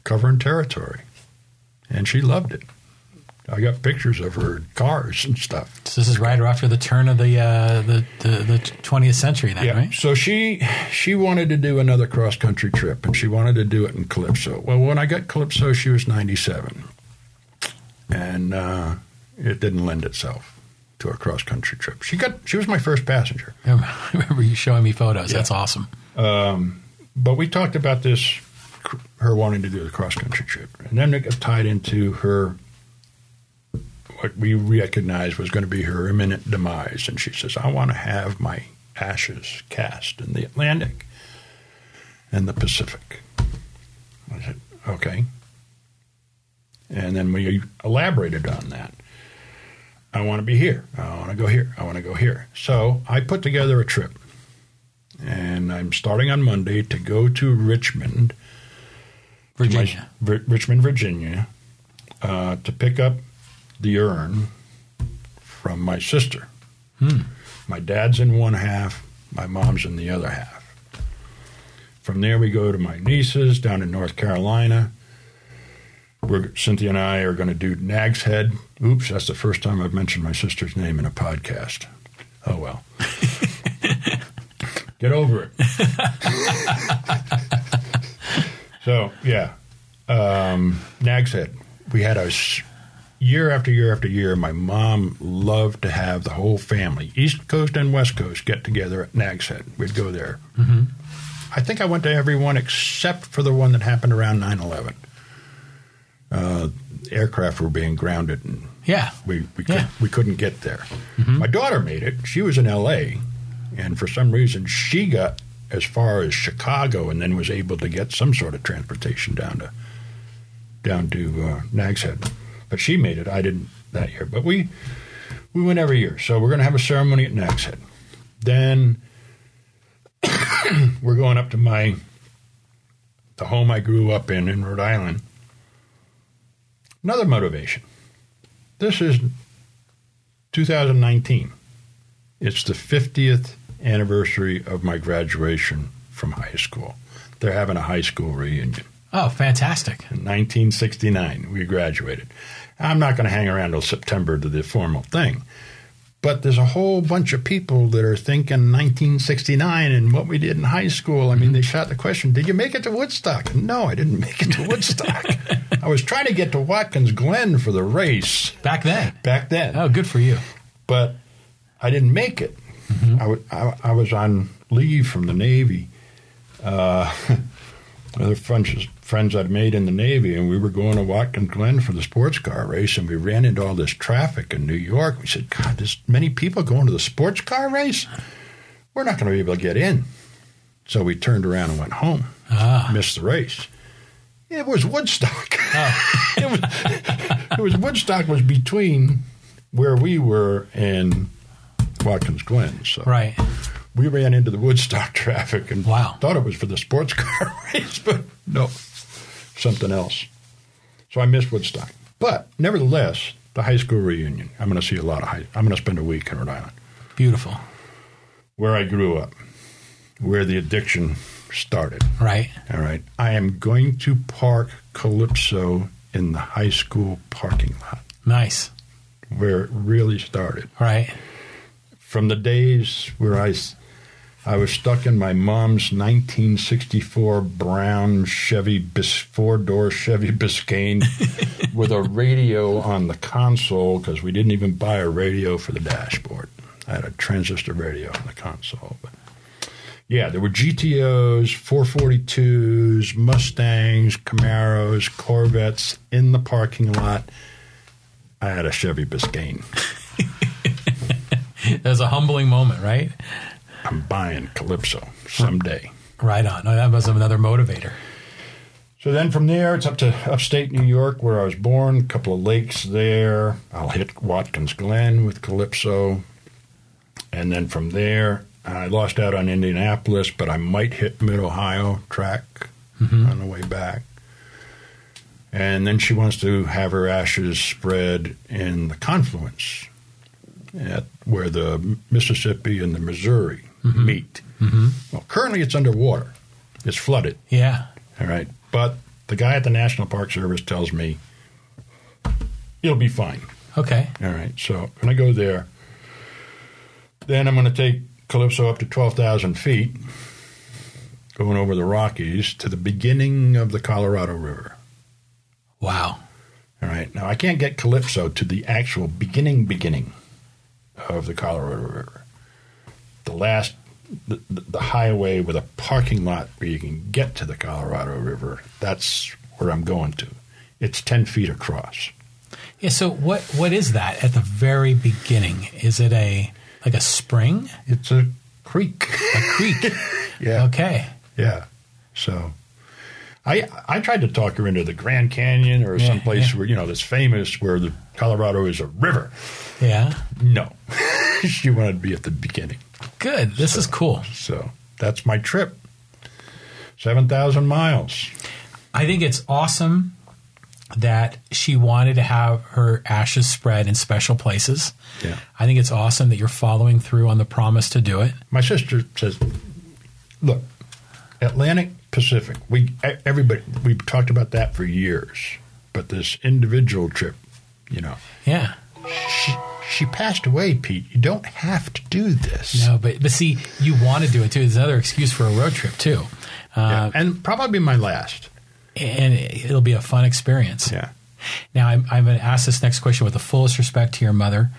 covering territory, and she loved it. I got pictures of her cars and stuff. So this is right after the turn of the uh, the, the the 20th century, then, right? So she she wanted to do another cross country trip, and she wanted to do it in Calypso. Well, when I got Calypso, she was ninety seven, and uh, it didn't lend itself to a cross country trip. She got she was my first passenger, I remember you showing me photos. Yeah. That's awesome. but we talked about this, her wanting to do the cross country trip, and then it got tied into her. What we recognized was going to be her imminent demise, and she says, "I want to have my ashes cast in the Atlantic and the Pacific." I said, "Okay," and then we elaborated on that. I want to be here. I want to go here. I want to go here. So I put together a trip and I'm starting on Monday to go to Richmond, to my- Virginia. Richmond, Virginia, uh, to pick up the urn from my sister. My dad's in one half, my mom's in the other half. From there, we go to my nieces down in North Carolina. We're, Cynthia and I are going to do Nags Head. Oops, that's the first time I've mentioned my sister's name in a podcast. Oh well. Get over it. so yeah, um, Nags Head. We had a year after year after year. My mom loved to have the whole family, East Coast and West Coast, get together at Nags Head. We'd go there. Mm-hmm. I think I went to every one except for the one that happened around 9 11. Uh, aircraft were being grounded and Yeah. we we, Yeah. could, we couldn't get there. My daughter made it. She was in L.A. and for some reason she got as far as Chicago and then was able to get some sort of transportation down to down to uh, Nags Head. But she made it. I didn't that year. But we we went every year. So we're going to have a ceremony at Nags Head. Then we're going up to my the home I grew up in in Rhode Island. Another motivation. This is 2019. It's the 50th anniversary of my graduation from high school. They're having a high school reunion. Oh, fantastic. In 1969, we graduated. I'm not going to hang around till September to the formal thing. But there's a whole bunch of people that are thinking 1969 and what we did in high school. I mean, they shot the question, Did you make it to Woodstock? No, I didn't make it to Woodstock. I was trying to get to Watkins Glen for the race Back then. back then Oh, good for you. but I didn't make it. I wa- I, I was on leave from the Navy. Uh, other friends, friends I'd made in the Navy, and we were going to Watkins Glen for the sports car race, and we ran into all this traffic in New York. We said, God, there's many people going to the sports car race. We're not going to be able to get in. So we turned around and went home. Ah. Missed the race. It was Woodstock. it, was, it was Woodstock was between where we were and Watkins Glen. So Right. We ran into the Woodstock traffic and Wow. thought it was for the sports car race, but no, something else. So I missed Woodstock. But nevertheless, the high school reunion. I'm going to see a lot of high. I'm going to spend a week in Rhode Island, Beautiful. where I grew up, where the addiction started. Right. All right. I am going to park Calypso in the high school parking lot Nice. where it really started. Right. From the days where I, I was stuck in my mom's 1964 brown Chevy bis, four-door Chevy Biscayne with a radio on the console because we didn't even buy a radio for the dashboard. I had a transistor radio on the console. But yeah, there were GTOs, 442s, Mustangs, Camaros, Corvettes in the parking lot. I had a Chevy Biscayne. That was a humbling moment, right? I'm buying Calypso someday. Right on. That was another motivator. So then from there, it's up to upstate New York where I was born, a couple of lakes there. I'll hit Watkins Glen with Calypso. And then from there, I lost out on Indianapolis, but I might hit Mid Ohio track mm-hmm. on the way back. And then she wants to have her ashes spread in the confluence at where the Mississippi and the Missouri Mm-hmm. meet. Mm-hmm. Well, currently it's underwater, it's flooded. Yeah. All right. But the guy at the National Park Service tells me it'll be fine. Okay. All right. So when I go there, then I'm going to take Calypso up to 12,000 feet, going over the Rockies to the beginning of the Colorado River. Wow. All right. Now I can't get Calypso to the actual beginning, beginning of the Colorado River. The last, the, the, the highway with a parking lot where you can get to the Colorado River. That's where I'm going to. It's 10 feet across. Yeah. So what what is that at the very beginning? Is it a like a spring, It's a creek. a creek? yeah. Okay. Yeah. So I I tried to talk her into the Grand Canyon or Yeah, someplace yeah. where, you know, that's famous where the Colorado is a river. Yeah. No. she wanted to be at the beginning. Good. This is cool. So that's my trip. 7,000 miles. I think it's awesome that she wanted to have her ashes spread in special places. Yeah. I think it's awesome that you're following through on the promise to do it. My sister says, look, Atlantic Pacific, we everybody we've talked about that for years. But this individual trip, you know, Yeah. she, she passed away, Pete. You don't have to do this. No, but but see, you want to do it too. There's another excuse for a road trip too. Yeah, Uh, and probably my last. and it'll be a fun experience. Yeah. Now, I'm, I'm going to ask this next question with the fullest respect to your mother,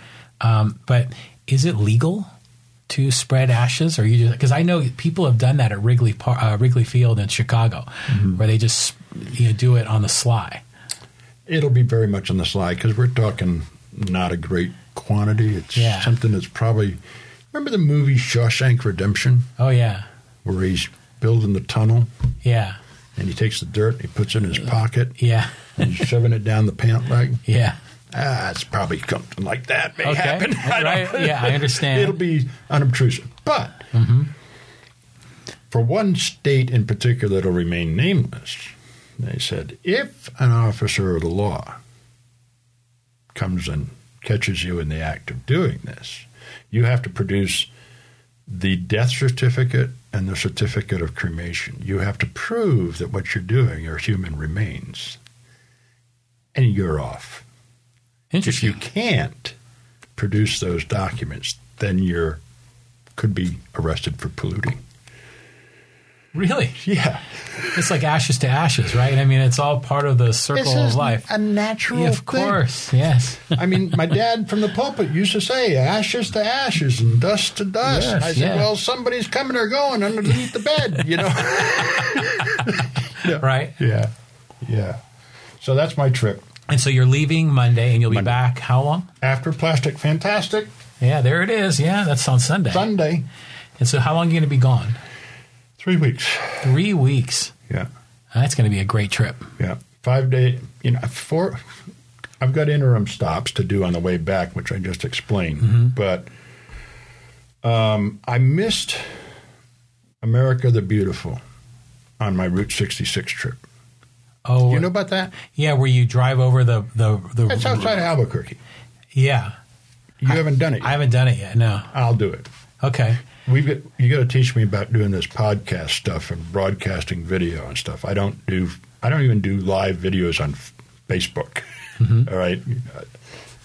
um, but is it legal to spread ashes, or you just because I know people have done that at Wrigley Par- uh, Wrigley Field in Chicago, where they just you know, do it on the sly. It'll be very much on the sly because we're talking not a great quantity. It's Yeah. something that's probably. Remember the movie Shawshank Redemption, Oh yeah, where he's building the tunnel yeah, and he takes the dirt and he puts it in his pocket yeah, and he's shoving it down the pant leg? yeah. Ah, it's probably something like that may Okay, happen. I right? Yeah, I understand. It'll be unobtrusive. But for one state in particular that'll remain nameless, they said if an officer of the law comes and catches you in the act of doing this, you have to produce the death certificate and the certificate of cremation. You have to prove that what you're doing are human remains. And you're off. If you can't produce those documents, then you're could be arrested for polluting. Really, Yeah, it's like ashes to ashes, right? I mean, it's all part of the circle of life. a natural. Yeah, of course, yes. I mean, my dad from the pulpit used to say, "Ashes to ashes and dust to dust." Yes, I said, yeah. "Well, somebody's coming or going underneath the bed," you know. right. yeah, yeah. So that's my trip. And so you're leaving Monday, and you'll be back how long? After Plastic Fantastic Yeah, there it is. Yeah, that's on Sunday. Sunday, And so, how long are you going to be gone? three weeks. Three weeks. Yeah, That's going to be a great trip. yeah. Five day. You know, four. I've got interim stops to do on the way back, which I just explained. But um, I missed America the Beautiful on my Route 66 trip. Oh, You know about that? yeah, where you drive over the the the. It's outside of Albuquerque. Yeah, You haven't done it. I haven't done it yet. No. I'll do it. Okay. We've got, you got to teach me about doing this podcast stuff and broadcasting video and stuff. I don't do. I don't even do live videos on Facebook. Mm-hmm. All right,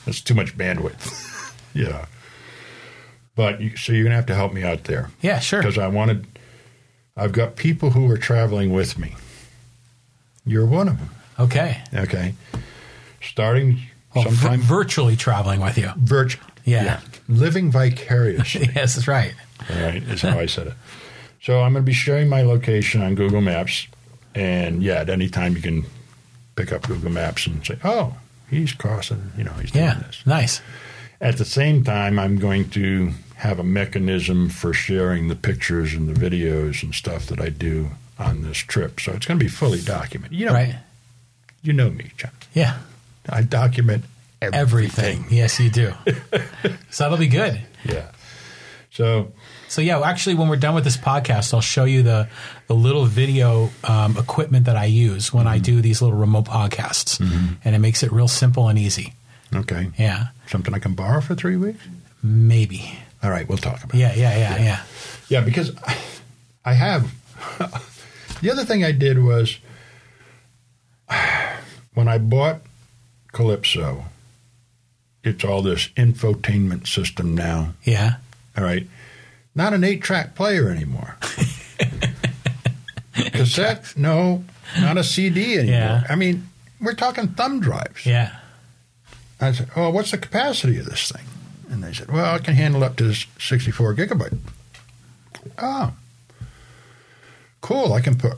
that's too much bandwidth. yeah. But you, so you're gonna have to help me out there Yeah. Sure. because I wanted. I've got people who are traveling with me. You're one of them. Okay. Okay. Starting Well, sometime virtually traveling with you. virtual. Yeah. Living vicariously. yes, that's right. All right, is how I said it. So I'm going to be sharing my location on Google Maps, and yeah, at any time you can pick up Google Maps and say, "Oh, he's crossing," you know, he's doing Yeah. this. Nice. At the same time, I'm going to have a mechanism for sharing the pictures and the videos and stuff that I do on this trip. So it's going to be fully documented. You know, Right. you know me, John. Yeah. I document everything. Everything. Yes, you do. so that'll be good. Yeah. So So yeah, well, actually, when we're done with this podcast, I'll show you the the little video um, equipment that I use when I do these little remote podcasts, and it makes it real simple and easy. okay, Yeah, something I can borrow for three weeks. maybe. All right, we'll talk about. it. Yeah, yeah, yeah, yeah. Yeah, because I have. The other thing I did was when I bought Calypso, it's all this infotainment system now. Yeah. All right. Not an eight track player anymore. Cassette? No. Not a CD anymore. Yeah. I mean, we're talking thumb drives. Yeah. I said, Oh, what's the capacity of this thing? And they said, Well, it can handle up to 64 gigabyte. Oh, cool. I can put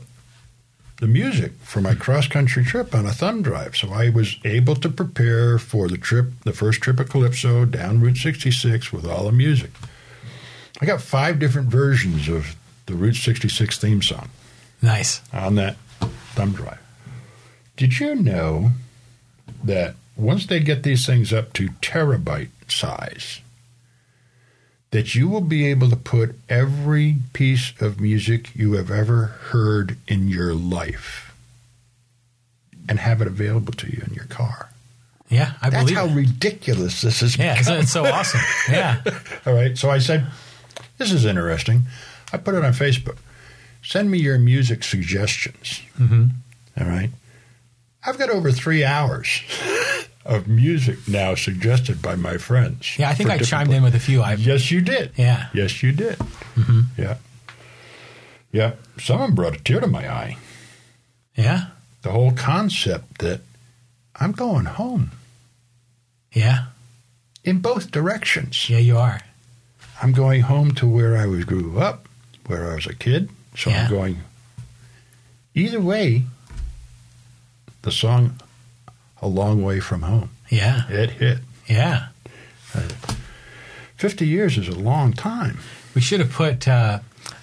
the music for my cross country trip on a thumb drive. So I was able to prepare for the trip, the first trip of Calypso down Route 66 with all the music. I got five different versions of the Route 66 theme song Nice. on that thumb drive. Did you know that once they get these things up to terabyte size, that you will be able to put every piece of music you have ever heard in your life and have it available to you in your car? Yeah, I That's believe how it. ridiculous this is. Yeah, it's, it's so awesome. Yeah. All right. So I said, This is interesting. I put it on Facebook. Send me your music suggestions. hmm All right. I've got over three hours of music now suggested by my friends. Yeah, I think I chimed pla- in with a few. I Yes, you did. Yeah. Yes, you did. Mm-hmm. Yeah. Yeah. Someone brought a tear to my eye. Yeah. the whole concept that I'm going home Yeah. in both directions. Yeah, you are. I'm going home to where I was grew up, where I was a kid. So Yeah. I'm going. Either way, the song "A Long Way from Home" Yeah. it hit. Yeah. Fifty years is a long time. We should have put uh,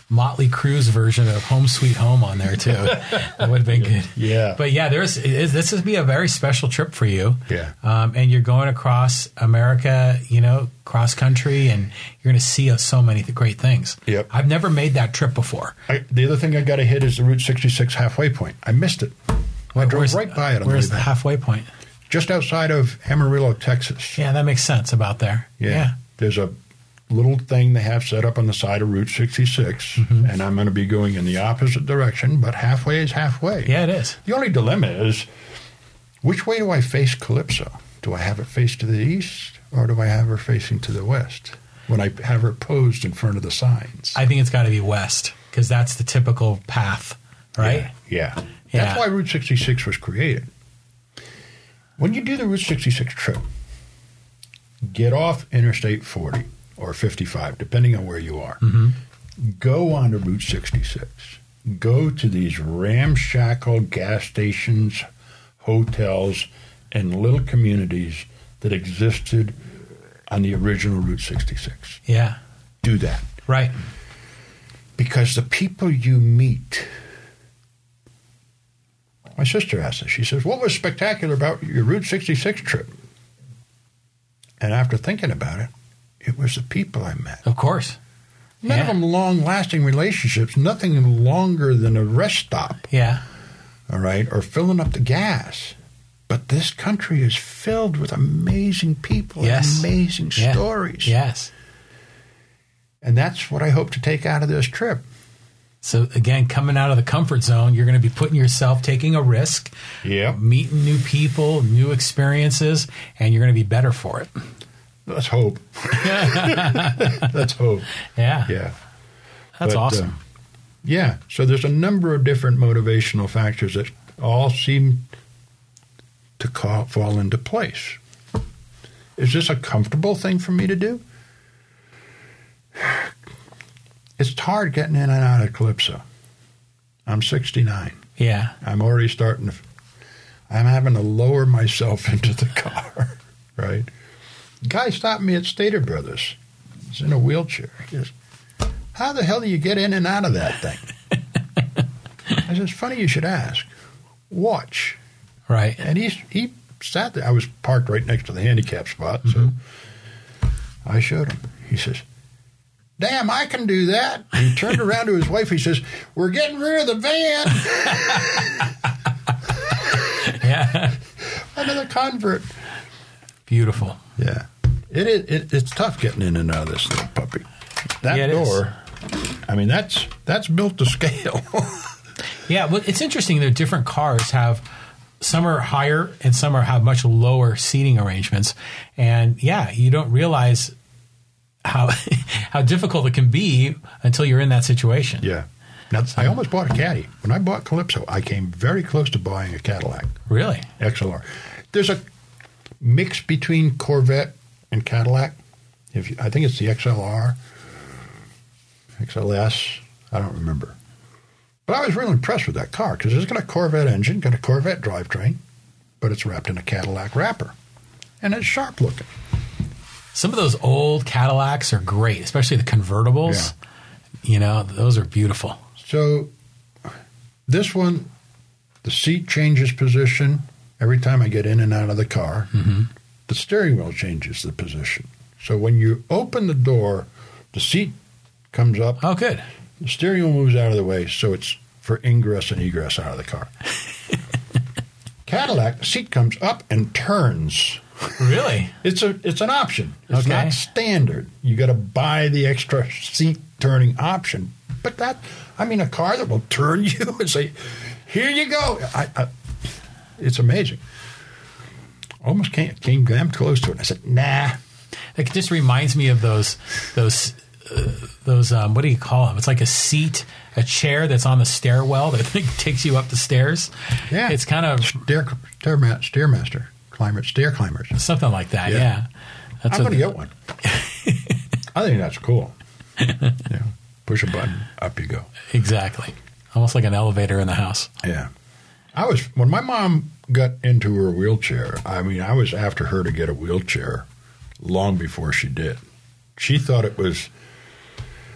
Motley Crue's version of Home Sweet Home on there too. that would have been good. Yeah. But yeah, there's is, this would be a very special trip for you. Yeah. Um, and you're going across America, you know, cross country, and you're going to see uh, so many th- great things. Yep. I've never made that trip before. I, the other thing I got to hit is the Route 66 halfway point. I missed it. I drove Where's- right by it the Where's the back. halfway point? just outside of Amarillo, Texas. Yeah, that makes sense about there. Yeah. There's a little thing they have set up on the side of Route 66, Mm-hmm. and I'm going to be going in the opposite direction, but halfway is halfway. Yeah, it is. The only dilemma is which way do I face Calypso? Do I have it face to the east, or do I have her facing to the west when I have her posed in front of the signs? I think it's got to be west because that's the typical path, right? Yeah. Yeah. That's why Route 66 was created. When you do the Route 66 trip, get off Interstate 40 or 55, depending on where you are. Mm-hmm. Go on to Route 66. Go to these ramshackle gas stations, hotels, and little communities that existed on the original Route 66. Yeah. Do that Right. because the people you meet. My sister asked us, she says, What was spectacular about your Route 66 trip? And after thinking about it, it was the people I met. Of course. None of them long lasting relationships, nothing longer than a rest stop, Yeah. all right, or filling up the gas. But this country is filled with amazing people Yes. and amazing Yeah. stories. Yes. And that's what I hope to take out of this trip. So again, coming out of the comfort zone, you're going to be putting yourself taking a risk, Yep. meeting new people, new experiences, and you're going to be better for it. Let's hope. Let's hope. Yeah. Yeah. That's But, awesome. uh, yeah. So there's a number of different motivational factors that all seem to call, fall into place. Is this a comfortable thing for me to do? It's hard getting in and out of Calypso. I'm 69. yeah. I'm already starting to. I'm having to lower myself into the car, right? Guy stopped me at Stater Brothers. He's in a wheelchair. He says, How the hell do you get in and out of that thing? I said, It's funny you should ask. Watch. Right. And he's, he sat there. I was parked right next to the handicap spot, so mm-hmm. I showed him. He says, Damn, I can do that. He turned around to his wife. He says, We're getting rid of the van. Yeah. Another convert. Beautiful. Yeah. It is. It, it's tough getting in and out of this little puppy. That Yeah, it is. door. I mean, that's that's built to scale. Yeah. Well, it's interesting that different cars have some are higher and some are have much lower seating arrangements, and yeah, you don't realize how how difficult it can be until you're in that situation. yeah. Now, I almost bought a caddy. When I bought Calypso, I came very close to buying a Cadillac Really? XLR. There's a mix between Corvette and Cadillac. If you, I think it's the XLR, XLS. I don't remember. But I was really impressed with that car because it's got a Corvette engine, got a Corvette drivetrain, but it's wrapped in a Cadillac wrapper, and it's sharp looking. Some of those old Cadillacs are great, especially the convertibles. You know, those are beautiful. So this one, the seat changes position every time I get in and out of the car. Mm-hmm. The steering wheel changes the position. So when you open the door, the seat comes up, Oh, good. the steering wheel moves out of the way, so it's for ingress and egress out of the car. Cadillac, the seat comes up and turns. Really? It's a it's an option. It's Okay. not standard. You got to buy the extra seat turning option. But that I mean, a car that will turn you and say, "Here you go." I, I, it's amazing. Almost came came damn close to it. I said, "Nah." It just reminds me of those those uh, those um, what do you call them? It's like a seat, a chair that's on the stairwell that takes you up the stairs. Yeah. it's kind of Stair, stairma- stairmaster, climber, stair climbers. something like that. Yeah. Yeah, that's I'm going to get one. I think that's cool. yeah. Push a button, up you go. exactly, almost like an elevator in the house. Yeah. I was when my mom got into her wheelchair. I mean, I was after her to get a wheelchair long before she did. She thought it was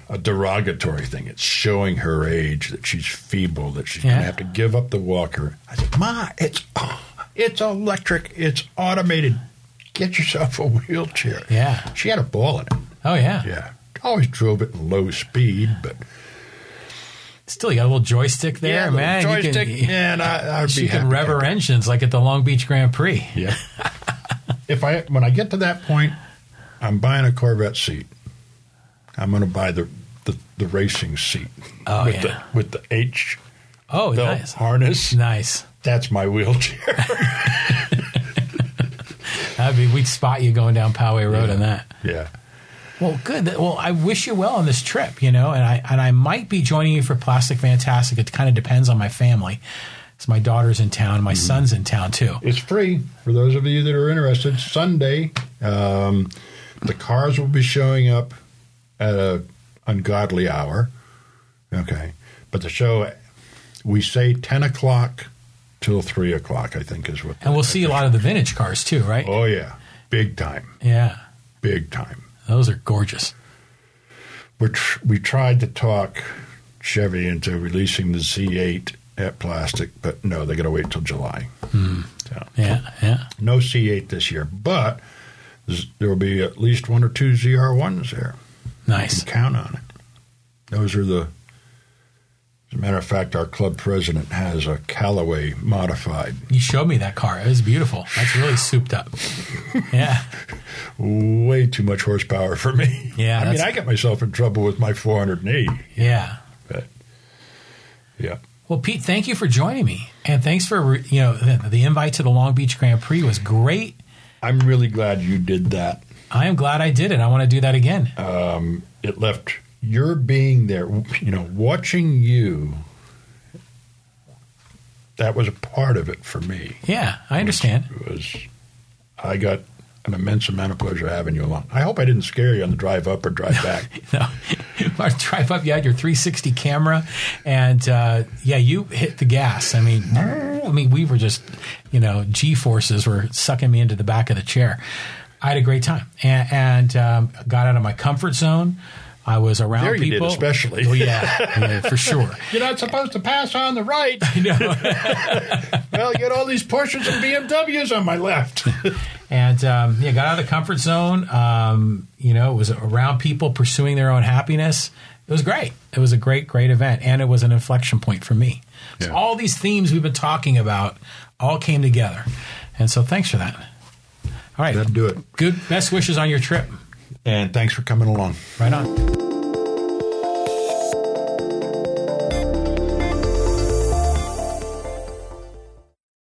a derogatory thing. It's showing her age that she's feeble, that she's going to have to give up the walker. I said, "Ma, it's it's electric. It's automated. Get yourself a wheelchair." Yeah. She had a ball in it. Oh yeah, Yeah. Always drove it in low speed, but still you got a little joystick there, yeah, man. You Joystick, can, yeah, and I, I'd be she can rev her engines like at the Long Beach Grand Prix. Yeah. if I when I get to that point, I'm buying a Corvette seat. I'm going to buy the, the the racing seat Oh, with yeah. the with the H Oh, nice, harness. nice. That's my wheelchair. That'd be we'd spot you going down Poway Road in that. yeah. Well, good. Well, I wish you well on this trip. You know, and I and I might be joining you for Plastic Fantastic. It kind of depends on my family. So my daughter's in town, Mm-hmm. my son's in town too. It's free for those of you that are interested. Sunday, um, the cars will be showing up at a ungodly hour. Okay, but the show we say ten o'clock till three o'clock. I think is what. And we'll see a lot of the vintage cars too, right? Oh yeah, big time, Yeah, big time. those are gorgeous. We're we tried to talk Chevy into releasing the Z8 at Plastic, but no, they got to wait till July. Hmm. So, Yeah, yeah. no C8 this year, but there will be at least one or two ZR1s there. Nice. Count on it. Those are the. As a matter of fact, our club president has a Callaway modified. You showed me that car. It was beautiful. That's really souped up. Yeah. Way too much horsepower for me. Yeah, I mean, I got myself in trouble with my 480. Yeah. But yeah, Well, Pete, thank you for joining me, and thanks for you know the, the invite to the Long Beach Grand Prix was great. I'm really glad you did that. I am glad I did it. I want to do that again. Um, it left your being there, you know, watching you. That was a part of it for me. yeah, I understand. It was I got an immense amount of pleasure having you along. I hope I didn't scare you on the drive up or drive back. No, our drive up, you had your 360 camera, and uh, yeah, you hit the gas. I mean, I mean, we were just, you know, G forces were sucking me into the back of the chair. I had a great time and, and um, got out of my comfort zone. I was around There people, especially. Oh yeah, yeah, for sure. You're not supposed to pass on the right. You know? well, you got all these Porsches and BMWs on my left. and um, yeah, got out of the comfort zone. Um, you know, it was around people pursuing their own happiness. It was great. It was a great, great event, and it was an inflection point for me. So Yeah. all these themes we've been talking about all came together, and so thanks for that. All right, That'd do it. good. Best wishes on your trip. And thanks for coming along. Right on.